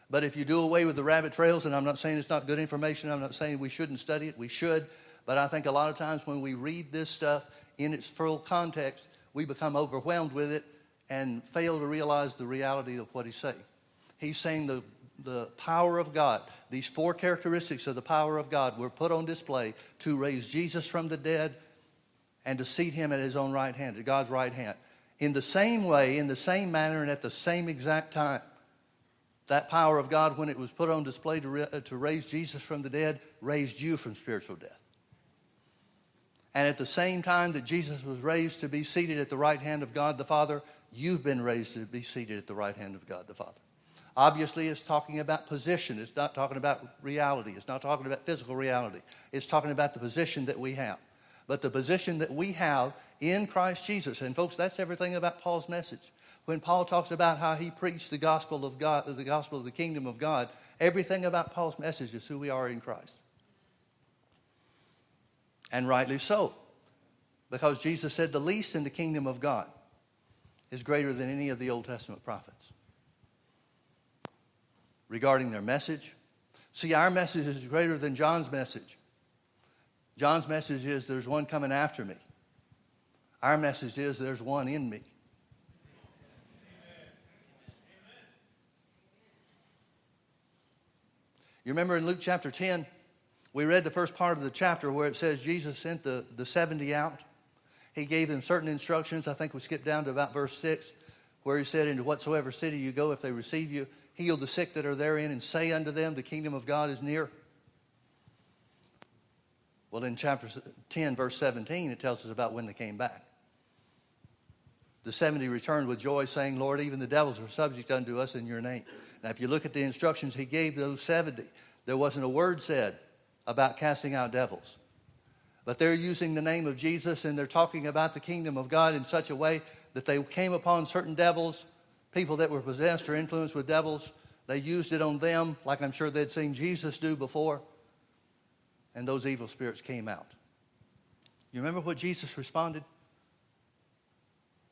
But if you do away with the rabbit trails, and I'm not saying it's not good information, I'm not saying we shouldn't study it, we should. But I think a lot of times when we read this stuff in its full context, we become overwhelmed with it and fail to realize the reality of what he's saying. He's saying the, the power of God, these four characteristics of the power of God were put on display to raise Jesus from the dead and to seat him at his own right hand, at God's right hand. In the same way, in the same manner, and at the same exact time, that power of God, when it was put on display to, uh, to raise Jesus from the dead, raised you from spiritual death. And at the same time that Jesus was raised to be seated at the right hand of God the Father, you've been raised to be seated at the right hand of God the Father. Obviously, it's talking about position. It's not talking about reality. It's not talking about physical reality. It's talking about the position that we have but the position that we have in Christ Jesus. And folks, that's everything about Paul's message. When Paul talks about how he preached the gospel of God, the gospel of the kingdom of God, everything about Paul's message is who we are in Christ. And rightly so. Because Jesus said the least in the kingdom of God is greater than any of the Old Testament prophets. Regarding their message, see, our message is greater than John's message. John's message is there's one coming after me. Our message is there's one in me. You remember in Luke chapter 10, we read the first part of the chapter where it says Jesus sent the, the 70 out. He gave them certain instructions. I think we skipped down to about verse 6, where he said, Into whatsoever city you go, if they receive you, heal the sick that are therein, and say unto them, The kingdom of God is near. Well, in chapter 10, verse 17, it tells us about when they came back. The 70 returned with joy, saying, Lord, even the devils are subject unto us in your name. Now, if you look at the instructions he gave those 70, there wasn't a word said about casting out devils. But they're using the name of Jesus and they're talking about the kingdom of God in such a way that they came upon certain devils, people that were possessed or influenced with devils. They used it on them, like I'm sure they'd seen Jesus do before and those evil spirits came out. You remember what Jesus responded?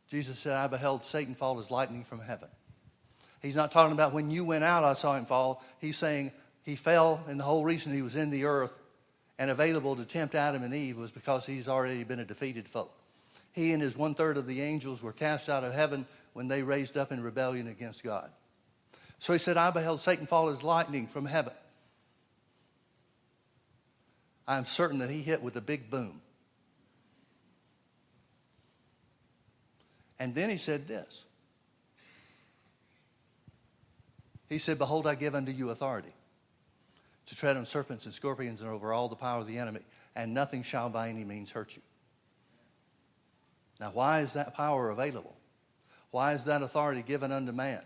Jesus said, I beheld Satan fall as lightning from heaven. He's not talking about when you went out, I saw him fall. He's saying he fell, and the whole reason he was in the earth and available to tempt Adam and Eve was because he's already been a defeated foe. He and his one third of the angels were cast out of heaven when they raised up in rebellion against God. So he said, I beheld Satan fall as lightning from heaven. I'm certain that he hit with a big boom. And then he said this He said, Behold, I give unto you authority to tread on serpents and scorpions and over all the power of the enemy, and nothing shall by any means hurt you. Now, why is that power available? Why is that authority given unto man?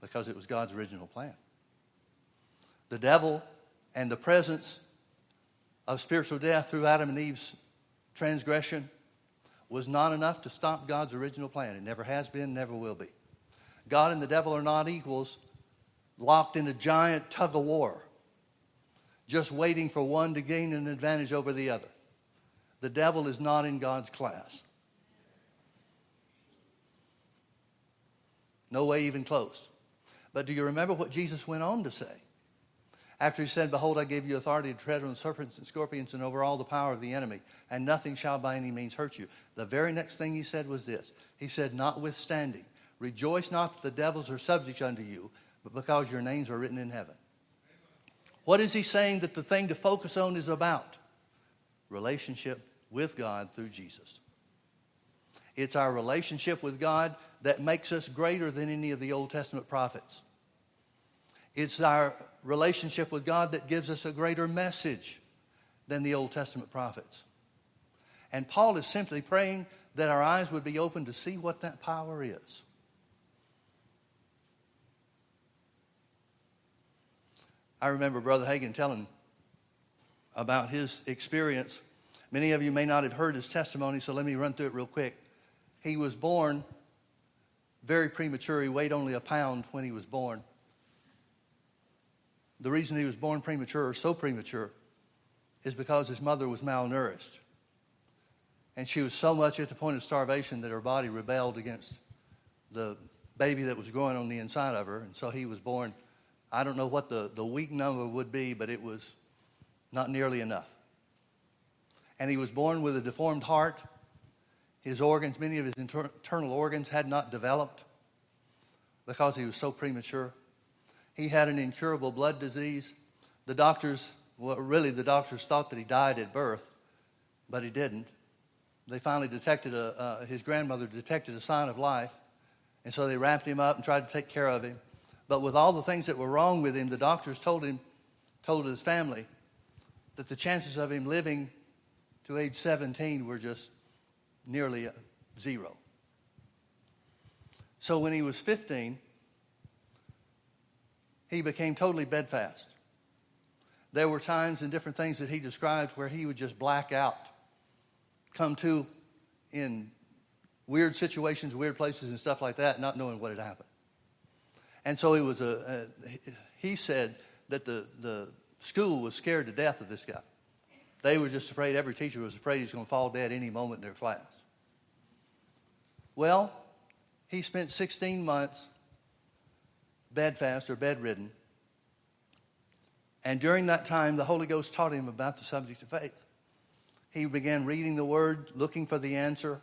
Because it was God's original plan. The devil and the presence of spiritual death through Adam and Eve's transgression was not enough to stop God's original plan. It never has been, never will be. God and the devil are not equals, locked in a giant tug of war, just waiting for one to gain an advantage over the other. The devil is not in God's class. No way even close. But do you remember what Jesus went on to say? After he said, Behold, I give you authority to tread on serpents and scorpions and over all the power of the enemy, and nothing shall by any means hurt you. The very next thing he said was this He said, Notwithstanding, rejoice not that the devils are subject unto you, but because your names are written in heaven. What is he saying that the thing to focus on is about? Relationship with God through Jesus. It's our relationship with God that makes us greater than any of the Old Testament prophets. It's our relationship with God that gives us a greater message than the Old Testament prophets. And Paul is simply praying that our eyes would be open to see what that power is. I remember Brother Hagin telling about his experience. Many of you may not have heard his testimony, so let me run through it real quick. He was born very premature. He weighed only a pound when he was born. The reason he was born premature, or so premature, is because his mother was malnourished. And she was so much at the point of starvation that her body rebelled against the baby that was growing on the inside of her. And so he was born, I don't know what the, the week number would be, but it was not nearly enough. And he was born with a deformed heart. His organs, many of his inter- internal organs, had not developed because he was so premature. He had an incurable blood disease. The doctors, well, really, the doctors thought that he died at birth, but he didn't. They finally detected a, uh, his grandmother detected a sign of life, and so they wrapped him up and tried to take care of him. But with all the things that were wrong with him, the doctors told him, told his family, that the chances of him living to age 17 were just nearly zero. So when he was 15, he became totally bedfast. There were times and different things that he described where he would just black out, come to in weird situations, weird places, and stuff like that, not knowing what had happened. And so it was a, a he said that the, the school was scared to death of this guy. They were just afraid, every teacher was afraid he's going to fall dead any moment in their class. Well, he spent 16 months bedfast or bedridden. And during that time, the Holy Ghost taught him about the subject of faith. He began reading the Word, looking for the answer.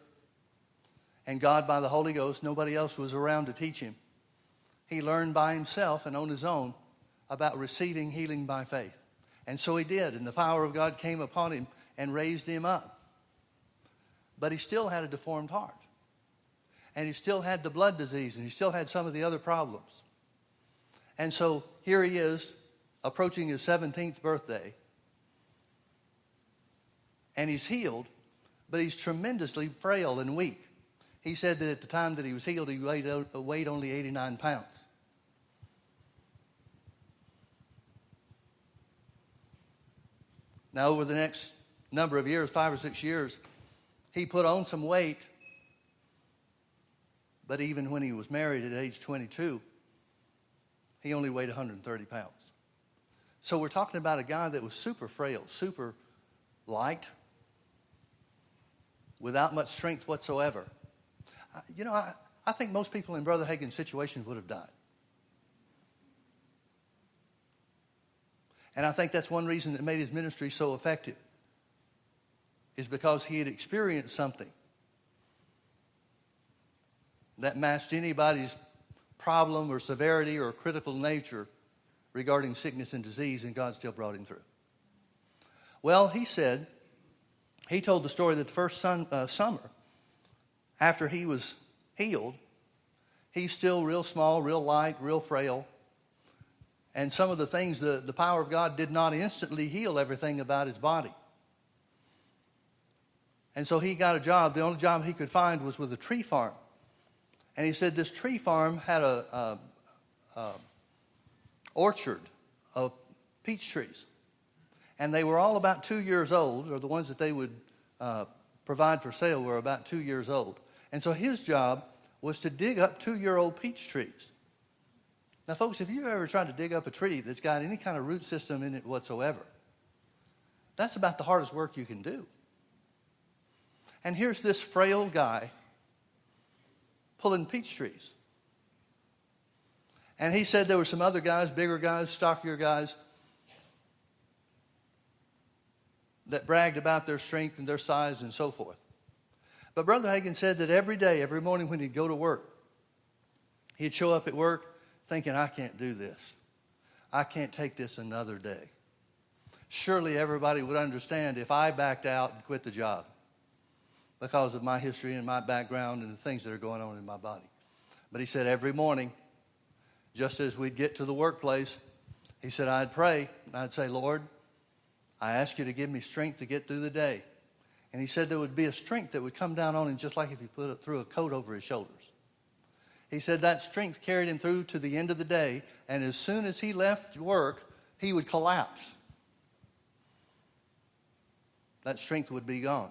And God, by the Holy Ghost, nobody else was around to teach him. He learned by himself and on his own about receiving healing by faith. And so he did, and the power of God came upon him and raised him up. But he still had a deformed heart. And he still had the blood disease, and he still had some of the other problems. And so here he is, approaching his 17th birthday, and he's healed, but he's tremendously frail and weak. He said that at the time that he was healed, he weighed, only 89 pounds. Now, over the next number of years, five or six years, he put on some weight. But even when he was married at age 22, he only weighed 130 pounds. So we're talking about a guy that was super frail, super light, without much strength whatsoever. You know, I, I think most people in Brother Hagin's situation would have died. And I think that's one reason that made his ministry so effective, is because he had experienced something that matched anybody's problem or severity or critical nature regarding sickness and disease, and God still brought him through. Well, he said, he told the story that the first sun, uh, summer, after he was healed, he's still real small, real light, real frail. And some of the things, the, the power of God did not instantly heal everything about his body. And so he got a job. The only job he could find was with a tree farm. And he said this tree farm had a, a, a orchard of peach trees. And they were all about two years old, or the ones that they would uh, provide for sale were about two years old. And so his job was to dig up two year old peach trees. Now, folks, if you've ever tried to dig up a tree that's got any kind of root system in it whatsoever, that's about the hardest work you can do. And here's this frail guy pulling peach trees. And he said there were some other guys, bigger guys, stockier guys, that bragged about their strength and their size and so forth. But Brother Hagin said that every day, every morning when he'd go to work, he'd show up at work thinking, I can't do this. I can't take this another day. Surely everybody would understand if I backed out and quit the job because of my history and my background and the things that are going on in my body. But he said every morning, just as we'd get to the workplace, he said, I'd pray and I'd say, Lord, I ask you to give me strength to get through the day. And he said there would be a strength that would come down on him just like if you put through a coat over his shoulders. He said that strength carried him through to the end of the day, and as soon as he left work, he would collapse. That strength would be gone.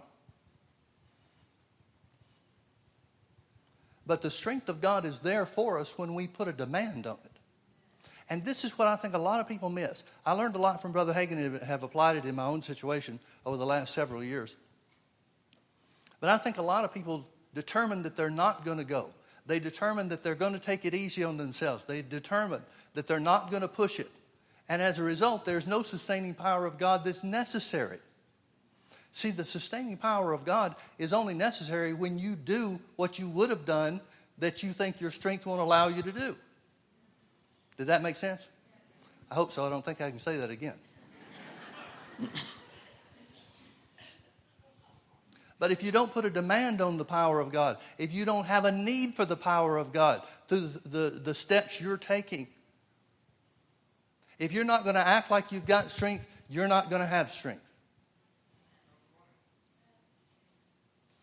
But the strength of God is there for us when we put a demand on it. And this is what I think a lot of people miss. I learned a lot from Brother Hagin and have applied it in my own situation over the last several years. But I think a lot of people determine that they're not going to go. They determine that they're going to take it easy on themselves. They determine that they're not going to push it. And as a result, there's no sustaining power of God that's necessary. See, the sustaining power of God is only necessary when you do what you would have done that you think your strength won't allow you to do. Did that make sense? I hope so. I don't think I can say that again. But if you don't put a demand on the power of God, if you don't have a need for the power of God through the, the, the steps you're taking, if you're not going to act like you've got strength, you're not going to have strength.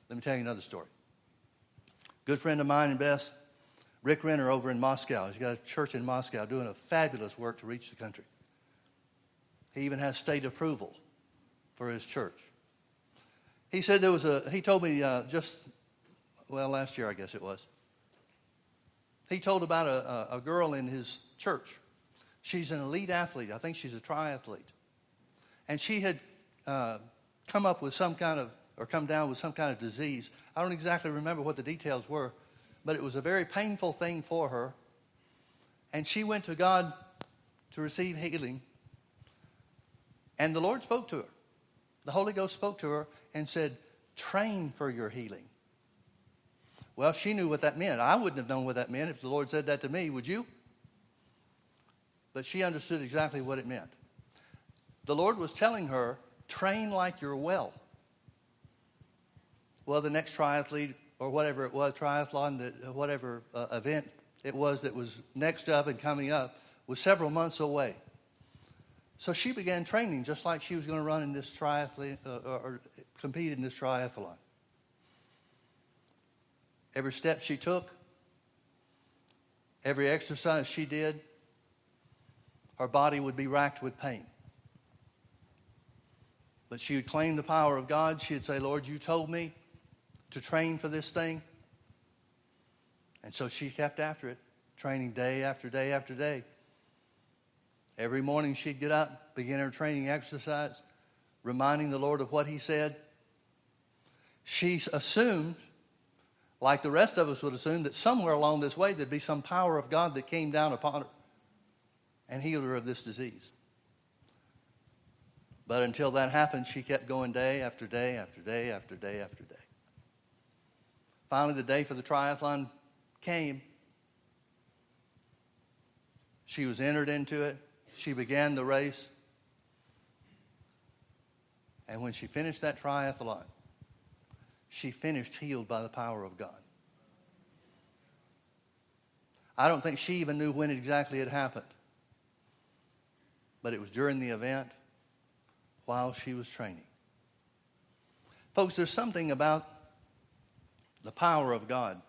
Let me tell you another story. Good friend of mine and best, Rick Renner over in Moscow. He's got a church in Moscow doing a fabulous work to reach the country. He even has state approval for his church. He said there was a, he told me uh, just, well, last year, I guess it was. He told about a, a girl in his church. She's an elite athlete. I think she's a triathlete. And she had uh, come up with some kind of, or come down with some kind of disease. I don't exactly remember what the details were, but it was a very painful thing for her. And she went to God to receive healing. And the Lord spoke to her. The Holy Ghost spoke to her and said, Train for your healing. Well, she knew what that meant. I wouldn't have known what that meant if the Lord said that to me, would you? But she understood exactly what it meant. The Lord was telling her, train like you're well. Well, the next triathlete or whatever it was, triathlon, that, whatever uh, event it was that was next up and coming up, was several months away. So she began training just like she was going to run in this triathlon uh, or compete in this triathlon. Every step she took, every exercise she did, her body would be racked with pain. But she would claim the power of God. She'd say, Lord, you told me to train for this thing. And so she kept after it, training day after day after day. Every morning she'd get up, begin her training exercise, reminding the Lord of what He said. She assumed, like the rest of us would assume, that somewhere along this way there'd be some power of God that came down upon her and healed her of this disease. But until that happened, she kept going day after day after day after day after day. Finally, the day for the triathlon came. She was entered into it. She began the race. And when she finished that triathlon, she finished healed by the power of God. I don't think she even knew when exactly it happened. But it was during the event while she was training. Folks, there's something about the power of God,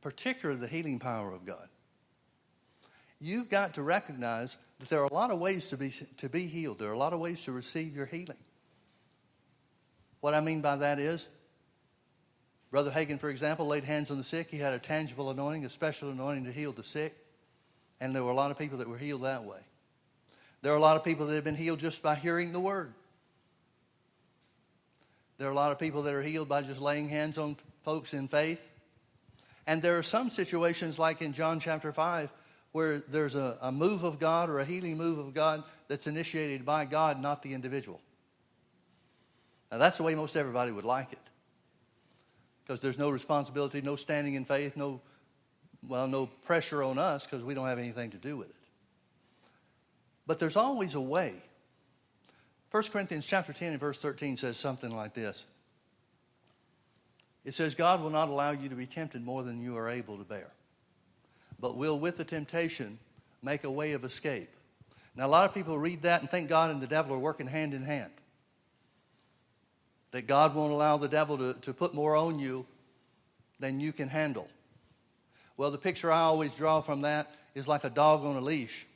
particularly the healing power of God, you've got to recognize that there are a lot of ways to be, to be healed. There are a lot of ways to receive your healing. What I mean by that is Brother Hagin, for example, laid hands on the sick. He had a tangible anointing, a special anointing to heal the sick. And there were a lot of people that were healed that way. There are a lot of people that have been healed just by hearing the word. There are a lot of people that are healed by just laying hands on folks in faith. And there are some situations, like in John chapter 5, where there's a, a move of God or a healing move of God that's initiated by God, not the individual. Now, that's the way most everybody would like it. Because there's no responsibility, no standing in faith, no, well, no pressure on us because we don't have anything to do with it. But there's always a way. 1 Corinthians chapter 10 and verse 13 says something like this. It says, God will not allow you to be tempted more than you are able to bear, but will, with the temptation, make a way of escape. Now, a lot of people read that and think God and the devil are working hand in hand. That God won't allow the devil to, to put more on you than you can handle. Well, the picture I always draw from that is like a dog on a leash.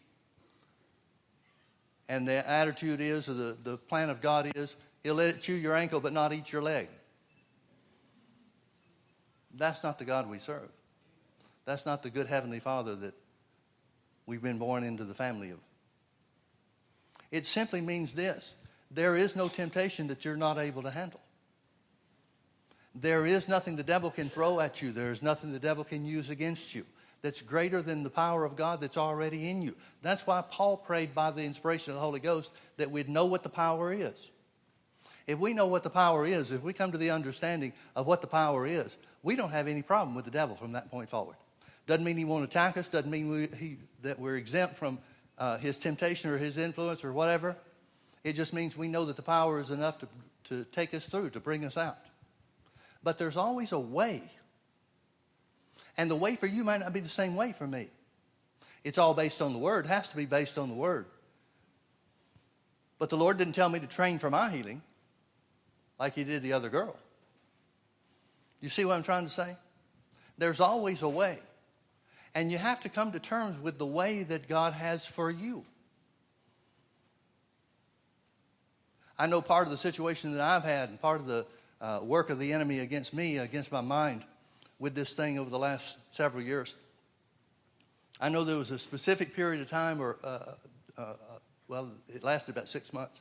And the attitude is, or the, the plan of God is, he'll let it chew your ankle but not eat your leg. That's not the God we serve. That's not the good Heavenly Father that we've been born into the family of. It simply means this there is no temptation that you're not able to handle. There is nothing the devil can throw at you, there is nothing the devil can use against you that's greater than the power of God that's already in you. That's why Paul prayed by the inspiration of the Holy Ghost that we'd know what the power is. If we know what the power is, if we come to the understanding of what the power is, we don't have any problem with the devil from that point forward. Doesn't mean he won't attack us, doesn't mean we, he, that we're exempt from uh, his temptation or his influence or whatever. It just means we know that the power is enough to, to take us through, to bring us out. But there's always a way. And the way for you might not be the same way for me. It's all based on the Word, it has to be based on the Word. But the Lord didn't tell me to train for my healing like He did the other girl. You see what I'm trying to say? There's always a way. And you have to come to terms with the way that God has for you. I know part of the situation that I've had and part of the uh, work of the enemy against me, against my mind, with this thing over the last several years. I know there was a specific period of time, or, uh, uh, uh well, it lasted about six months,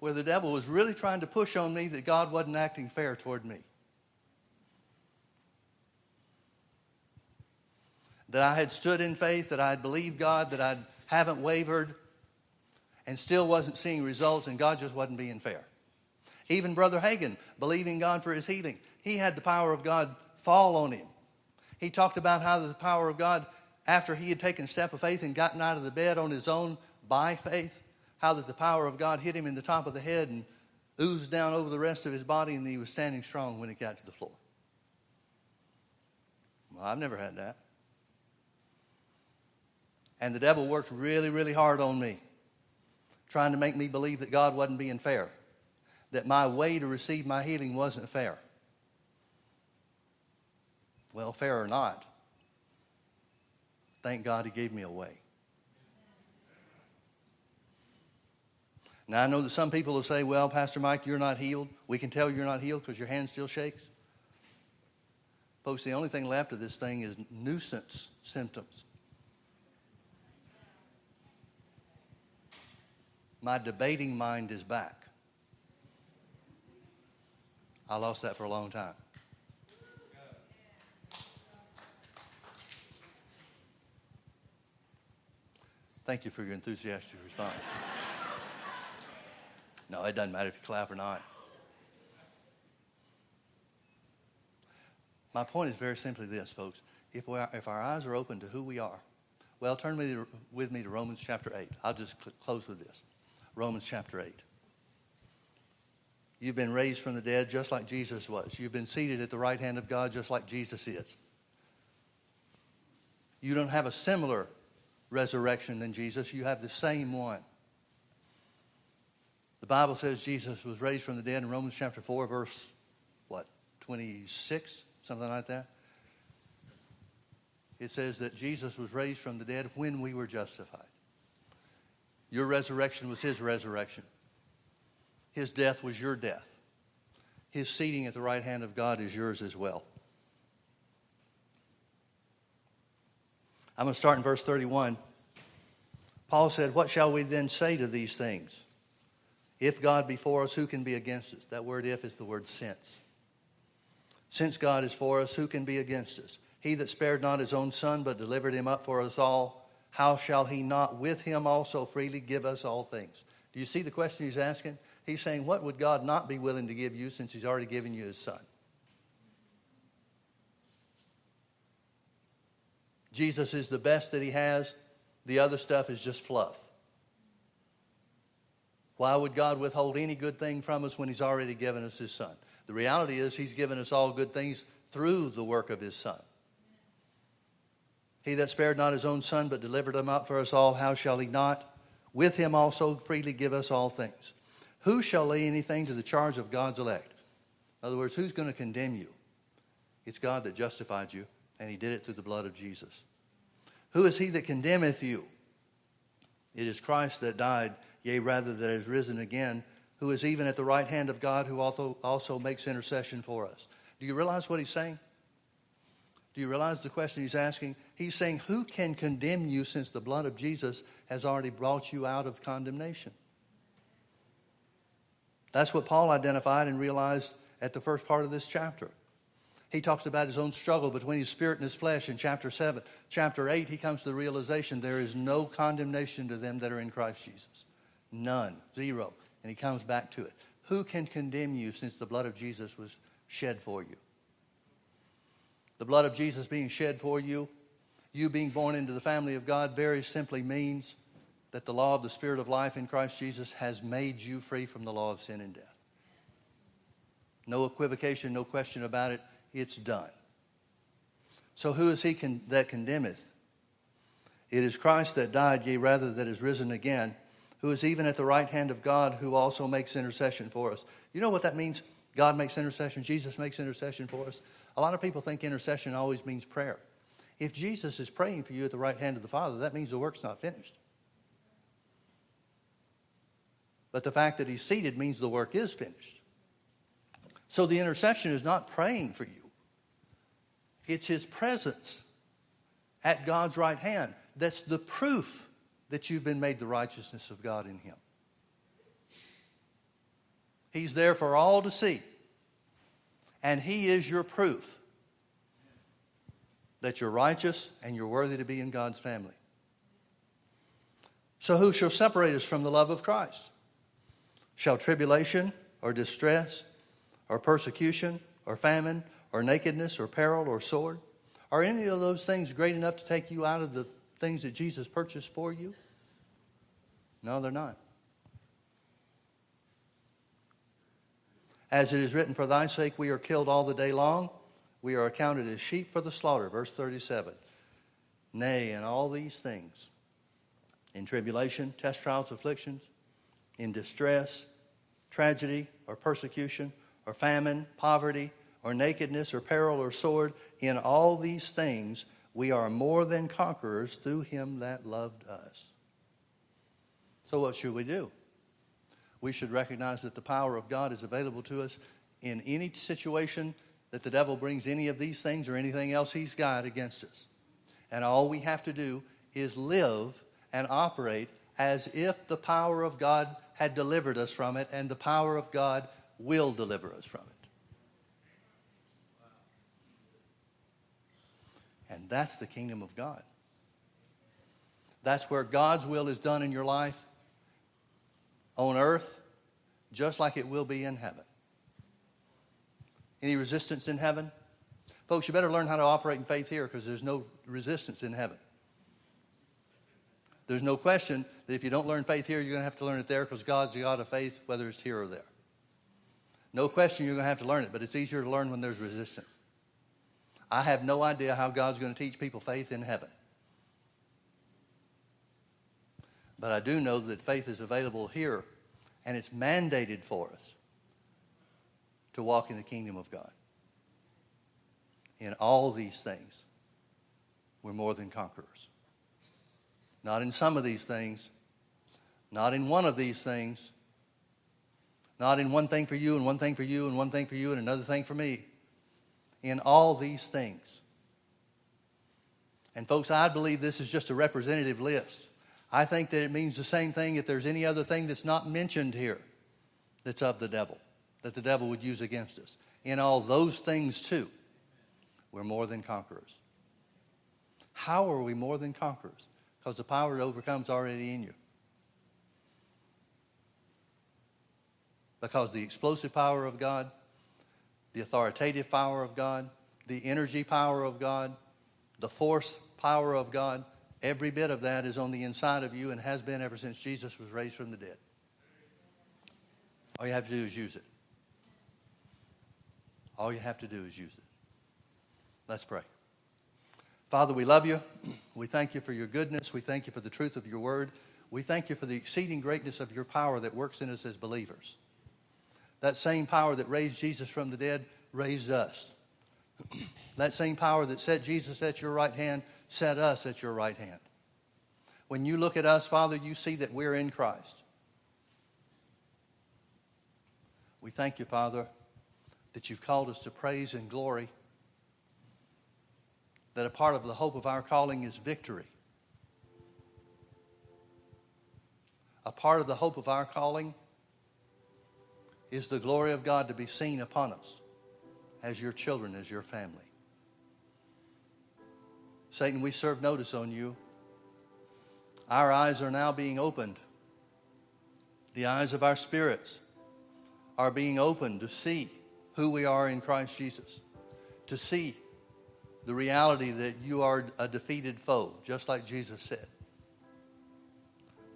where the devil was really trying to push on me that God wasn't acting fair toward me. that I had stood in faith, that I had believed God, that I haven't wavered, and still wasn't seeing results, and God just wasn't being fair. Even Brother Hagin, believing God for his healing, he had the power of God fall on him. He talked about how the power of God, after he had taken a step of faith and gotten out of the bed on his own by faith, how that the power of God hit him in the top of the head and oozed down over the rest of his body, and he was standing strong when he got to the floor. Well, I've never had that. And the devil worked really, really hard on me, trying to make me believe that God wasn't being fair, that my way to receive my healing wasn't fair. Well, fair or not, thank God he gave me a way. Now, I know that some people will say, well, Pastor Mike, you're not healed. We can tell you're not healed because your hand still shakes. Folks, the only thing left of this thing is nuisance symptoms. My debating mind is back. I lost that for a long time. Thank you for your enthusiastic response. No, it doesn't matter if you clap or not. My point is very simply this, folks. If, we are, if our eyes are open to who we are, well, turn with me to, Romans chapter 8. I'll just cl- close with this. Romans chapter 8. You've been raised from the dead just like Jesus was. You've been seated at the right hand of God just like Jesus is. You don't have a similar resurrection than Jesus, you have the same one. The Bible says Jesus was raised from the dead in Romans chapter 4, verse what, 26, something like that. It says that Jesus was raised from the dead when we were justified. Your resurrection was his resurrection. His death was your death. his seating at the right hand of God is yours as well. I'm going to start in verse 31. Paul said, What shall we then say to these things? If God be for us, who can be against us? That word if is the word since. Since God is for us, who can be against us? He that spared not his own son, but delivered him up for us all, how shall he not with him also freely give us all things? Do you see the question he's asking? He's saying, What would God not be willing to give you since he's already given you his son? Jesus is the best that he has. The other stuff is just fluff. Why would God withhold any good thing from us when he's already given us his son? The reality is he's given us all good things through the work of his son. He that spared not his own son, but delivered him up for us all, how shall he not with him also freely give us all things? Who shall lay anything to the charge of God's elect? In other words, who's going to condemn you? It's God that justified you, and he did it through the blood of Jesus. Who is he that condemneth you? It is Christ that died, yea, rather that is risen again, who is even at the right hand of God, who also, also makes intercession for us. Do you realize what he's saying? Do you realize the question he's asking? He's saying, Who can condemn you since the blood of Jesus has already brought you out of condemnation? That's what Paul identified and realized at the first part of this chapter. He talks about his own struggle between his spirit and his flesh in chapter 7. Chapter 8, he comes to the realization there is no condemnation to them that are in Christ Jesus. None. Zero. And he comes back to it. Who can condemn you since the blood of Jesus was shed for you? The blood of Jesus being shed for you, you being born into the family of God, very simply means that the law of the Spirit of life in Christ Jesus has made you free from the law of sin and death. No equivocation, no question about it. It's done. So who is he con- that condemneth? It is Christ that died, yea, rather that is risen again who is even at the right hand of God, who also makes intercession for us. You know what that means? God makes intercession, Jesus makes intercession for us. A lot of people think intercession always means prayer. If Jesus is praying for you at the right hand of the Father, that means the work's not finished. But the fact that he's seated means the work is finished. So the intercession is not praying for you, it's his presence at God's right hand. That's the proof that you've been made the righteousness of God in Him. He's there for all to see. And He is your proof that you're righteous and you're worthy to be in God's family. So, who shall separate us from the love of Christ? Shall tribulation or distress or persecution or famine or nakedness or peril or sword? Are any of those things great enough to take you out of the things that Jesus purchased for you? No, they're not. As it is written, For thy sake we are killed all the day long. We are accounted as sheep for the slaughter. Verse 37. Nay, in all these things, in tribulation, test trials, afflictions, in distress, tragedy, or persecution, or famine, poverty, or nakedness, or peril, or sword, in all these things we are more than conquerors through him that loved us. So, what should we do? We should recognize that the power of God is available to us in any situation that the devil brings any of these things or anything else he's got against us. And all we have to do is live and operate as if the power of God had delivered us from it, and the power of God will deliver us from it. And that's the kingdom of God. That's where God's will is done in your life on earth, just like it will be in heaven. Any resistance in heaven? Folks, you better learn how to operate in faith here because there's no resistance in heaven. There's no question that if you don't learn faith here, you're going to have to learn it there because God's the God of faith, whether it's here or there. No question you're going to have to learn it, but it's easier to learn when there's resistance. I have no idea how God's going to teach people faith in heaven. But I do know that faith is available here, and it's mandated for us to walk in the kingdom of God. In all these things, we're more than conquerors. Not in some of these things, not in one of these things, Not in one thing for you and one thing for you and one thing for you and another thing for me. In all these things. And, folks, I believe this is just a representative list. I think that it means the same thing if there's any other thing that's not mentioned here that's of the devil, that the devil would use against us. In all those things, too, we're more than conquerors. How are we more than conquerors? Because the power to overcome is already in you. Because the explosive power of God, the authoritative power of God, the energy power of God, the force power of God, every bit of that is on the inside of you and has been ever since Jesus was raised from the dead. All you have to do is use it. All you have to do is use it. Let's pray. Father, we love you. We thank you for your goodness. We thank you for the truth of your word. We thank you for the exceeding greatness of your power that works in us as believers. That same power that raised Jesus from the dead raised us. that same power that set Jesus at your right hand set us at your right hand. When you look at us, Father, you see that we're in Christ. We thank you, Father, that you've called us to praise and glory, that a part of the hope of our calling is victory. A part of the hope of our calling is the glory of God to be seen upon us as your children, as your family. Satan, we serve notice on you. Our eyes are now being opened, the eyes of our spirits are being opened to see who we are in Christ Jesus, to see the reality that you are a defeated foe, just like Jesus said.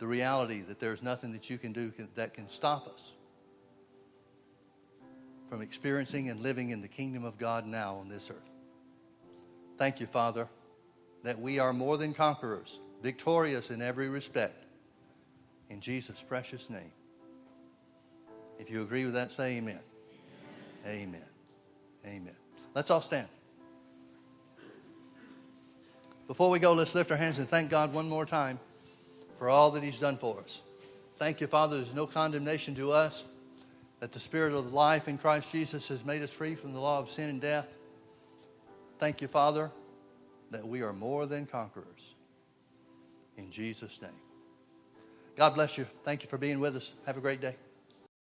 The reality that there's nothing that you can do can, that can stop us from experiencing and living in the kingdom of God now on this earth. Thank you, Father, that we are more than conquerors, victorious in every respect. In Jesus' precious name. If you agree with that, say amen. Amen. Amen. Let's all stand. Before we go, let's lift our hands and thank God one more time for all that He's done for us. Thank you, Father. There's no condemnation to us, that the Spirit of life in Christ Jesus has made us free from the law of sin and death. Thank you, Father, that we are more than conquerors. In Jesus' name. God bless you. Thank you for being with us. Have a great day.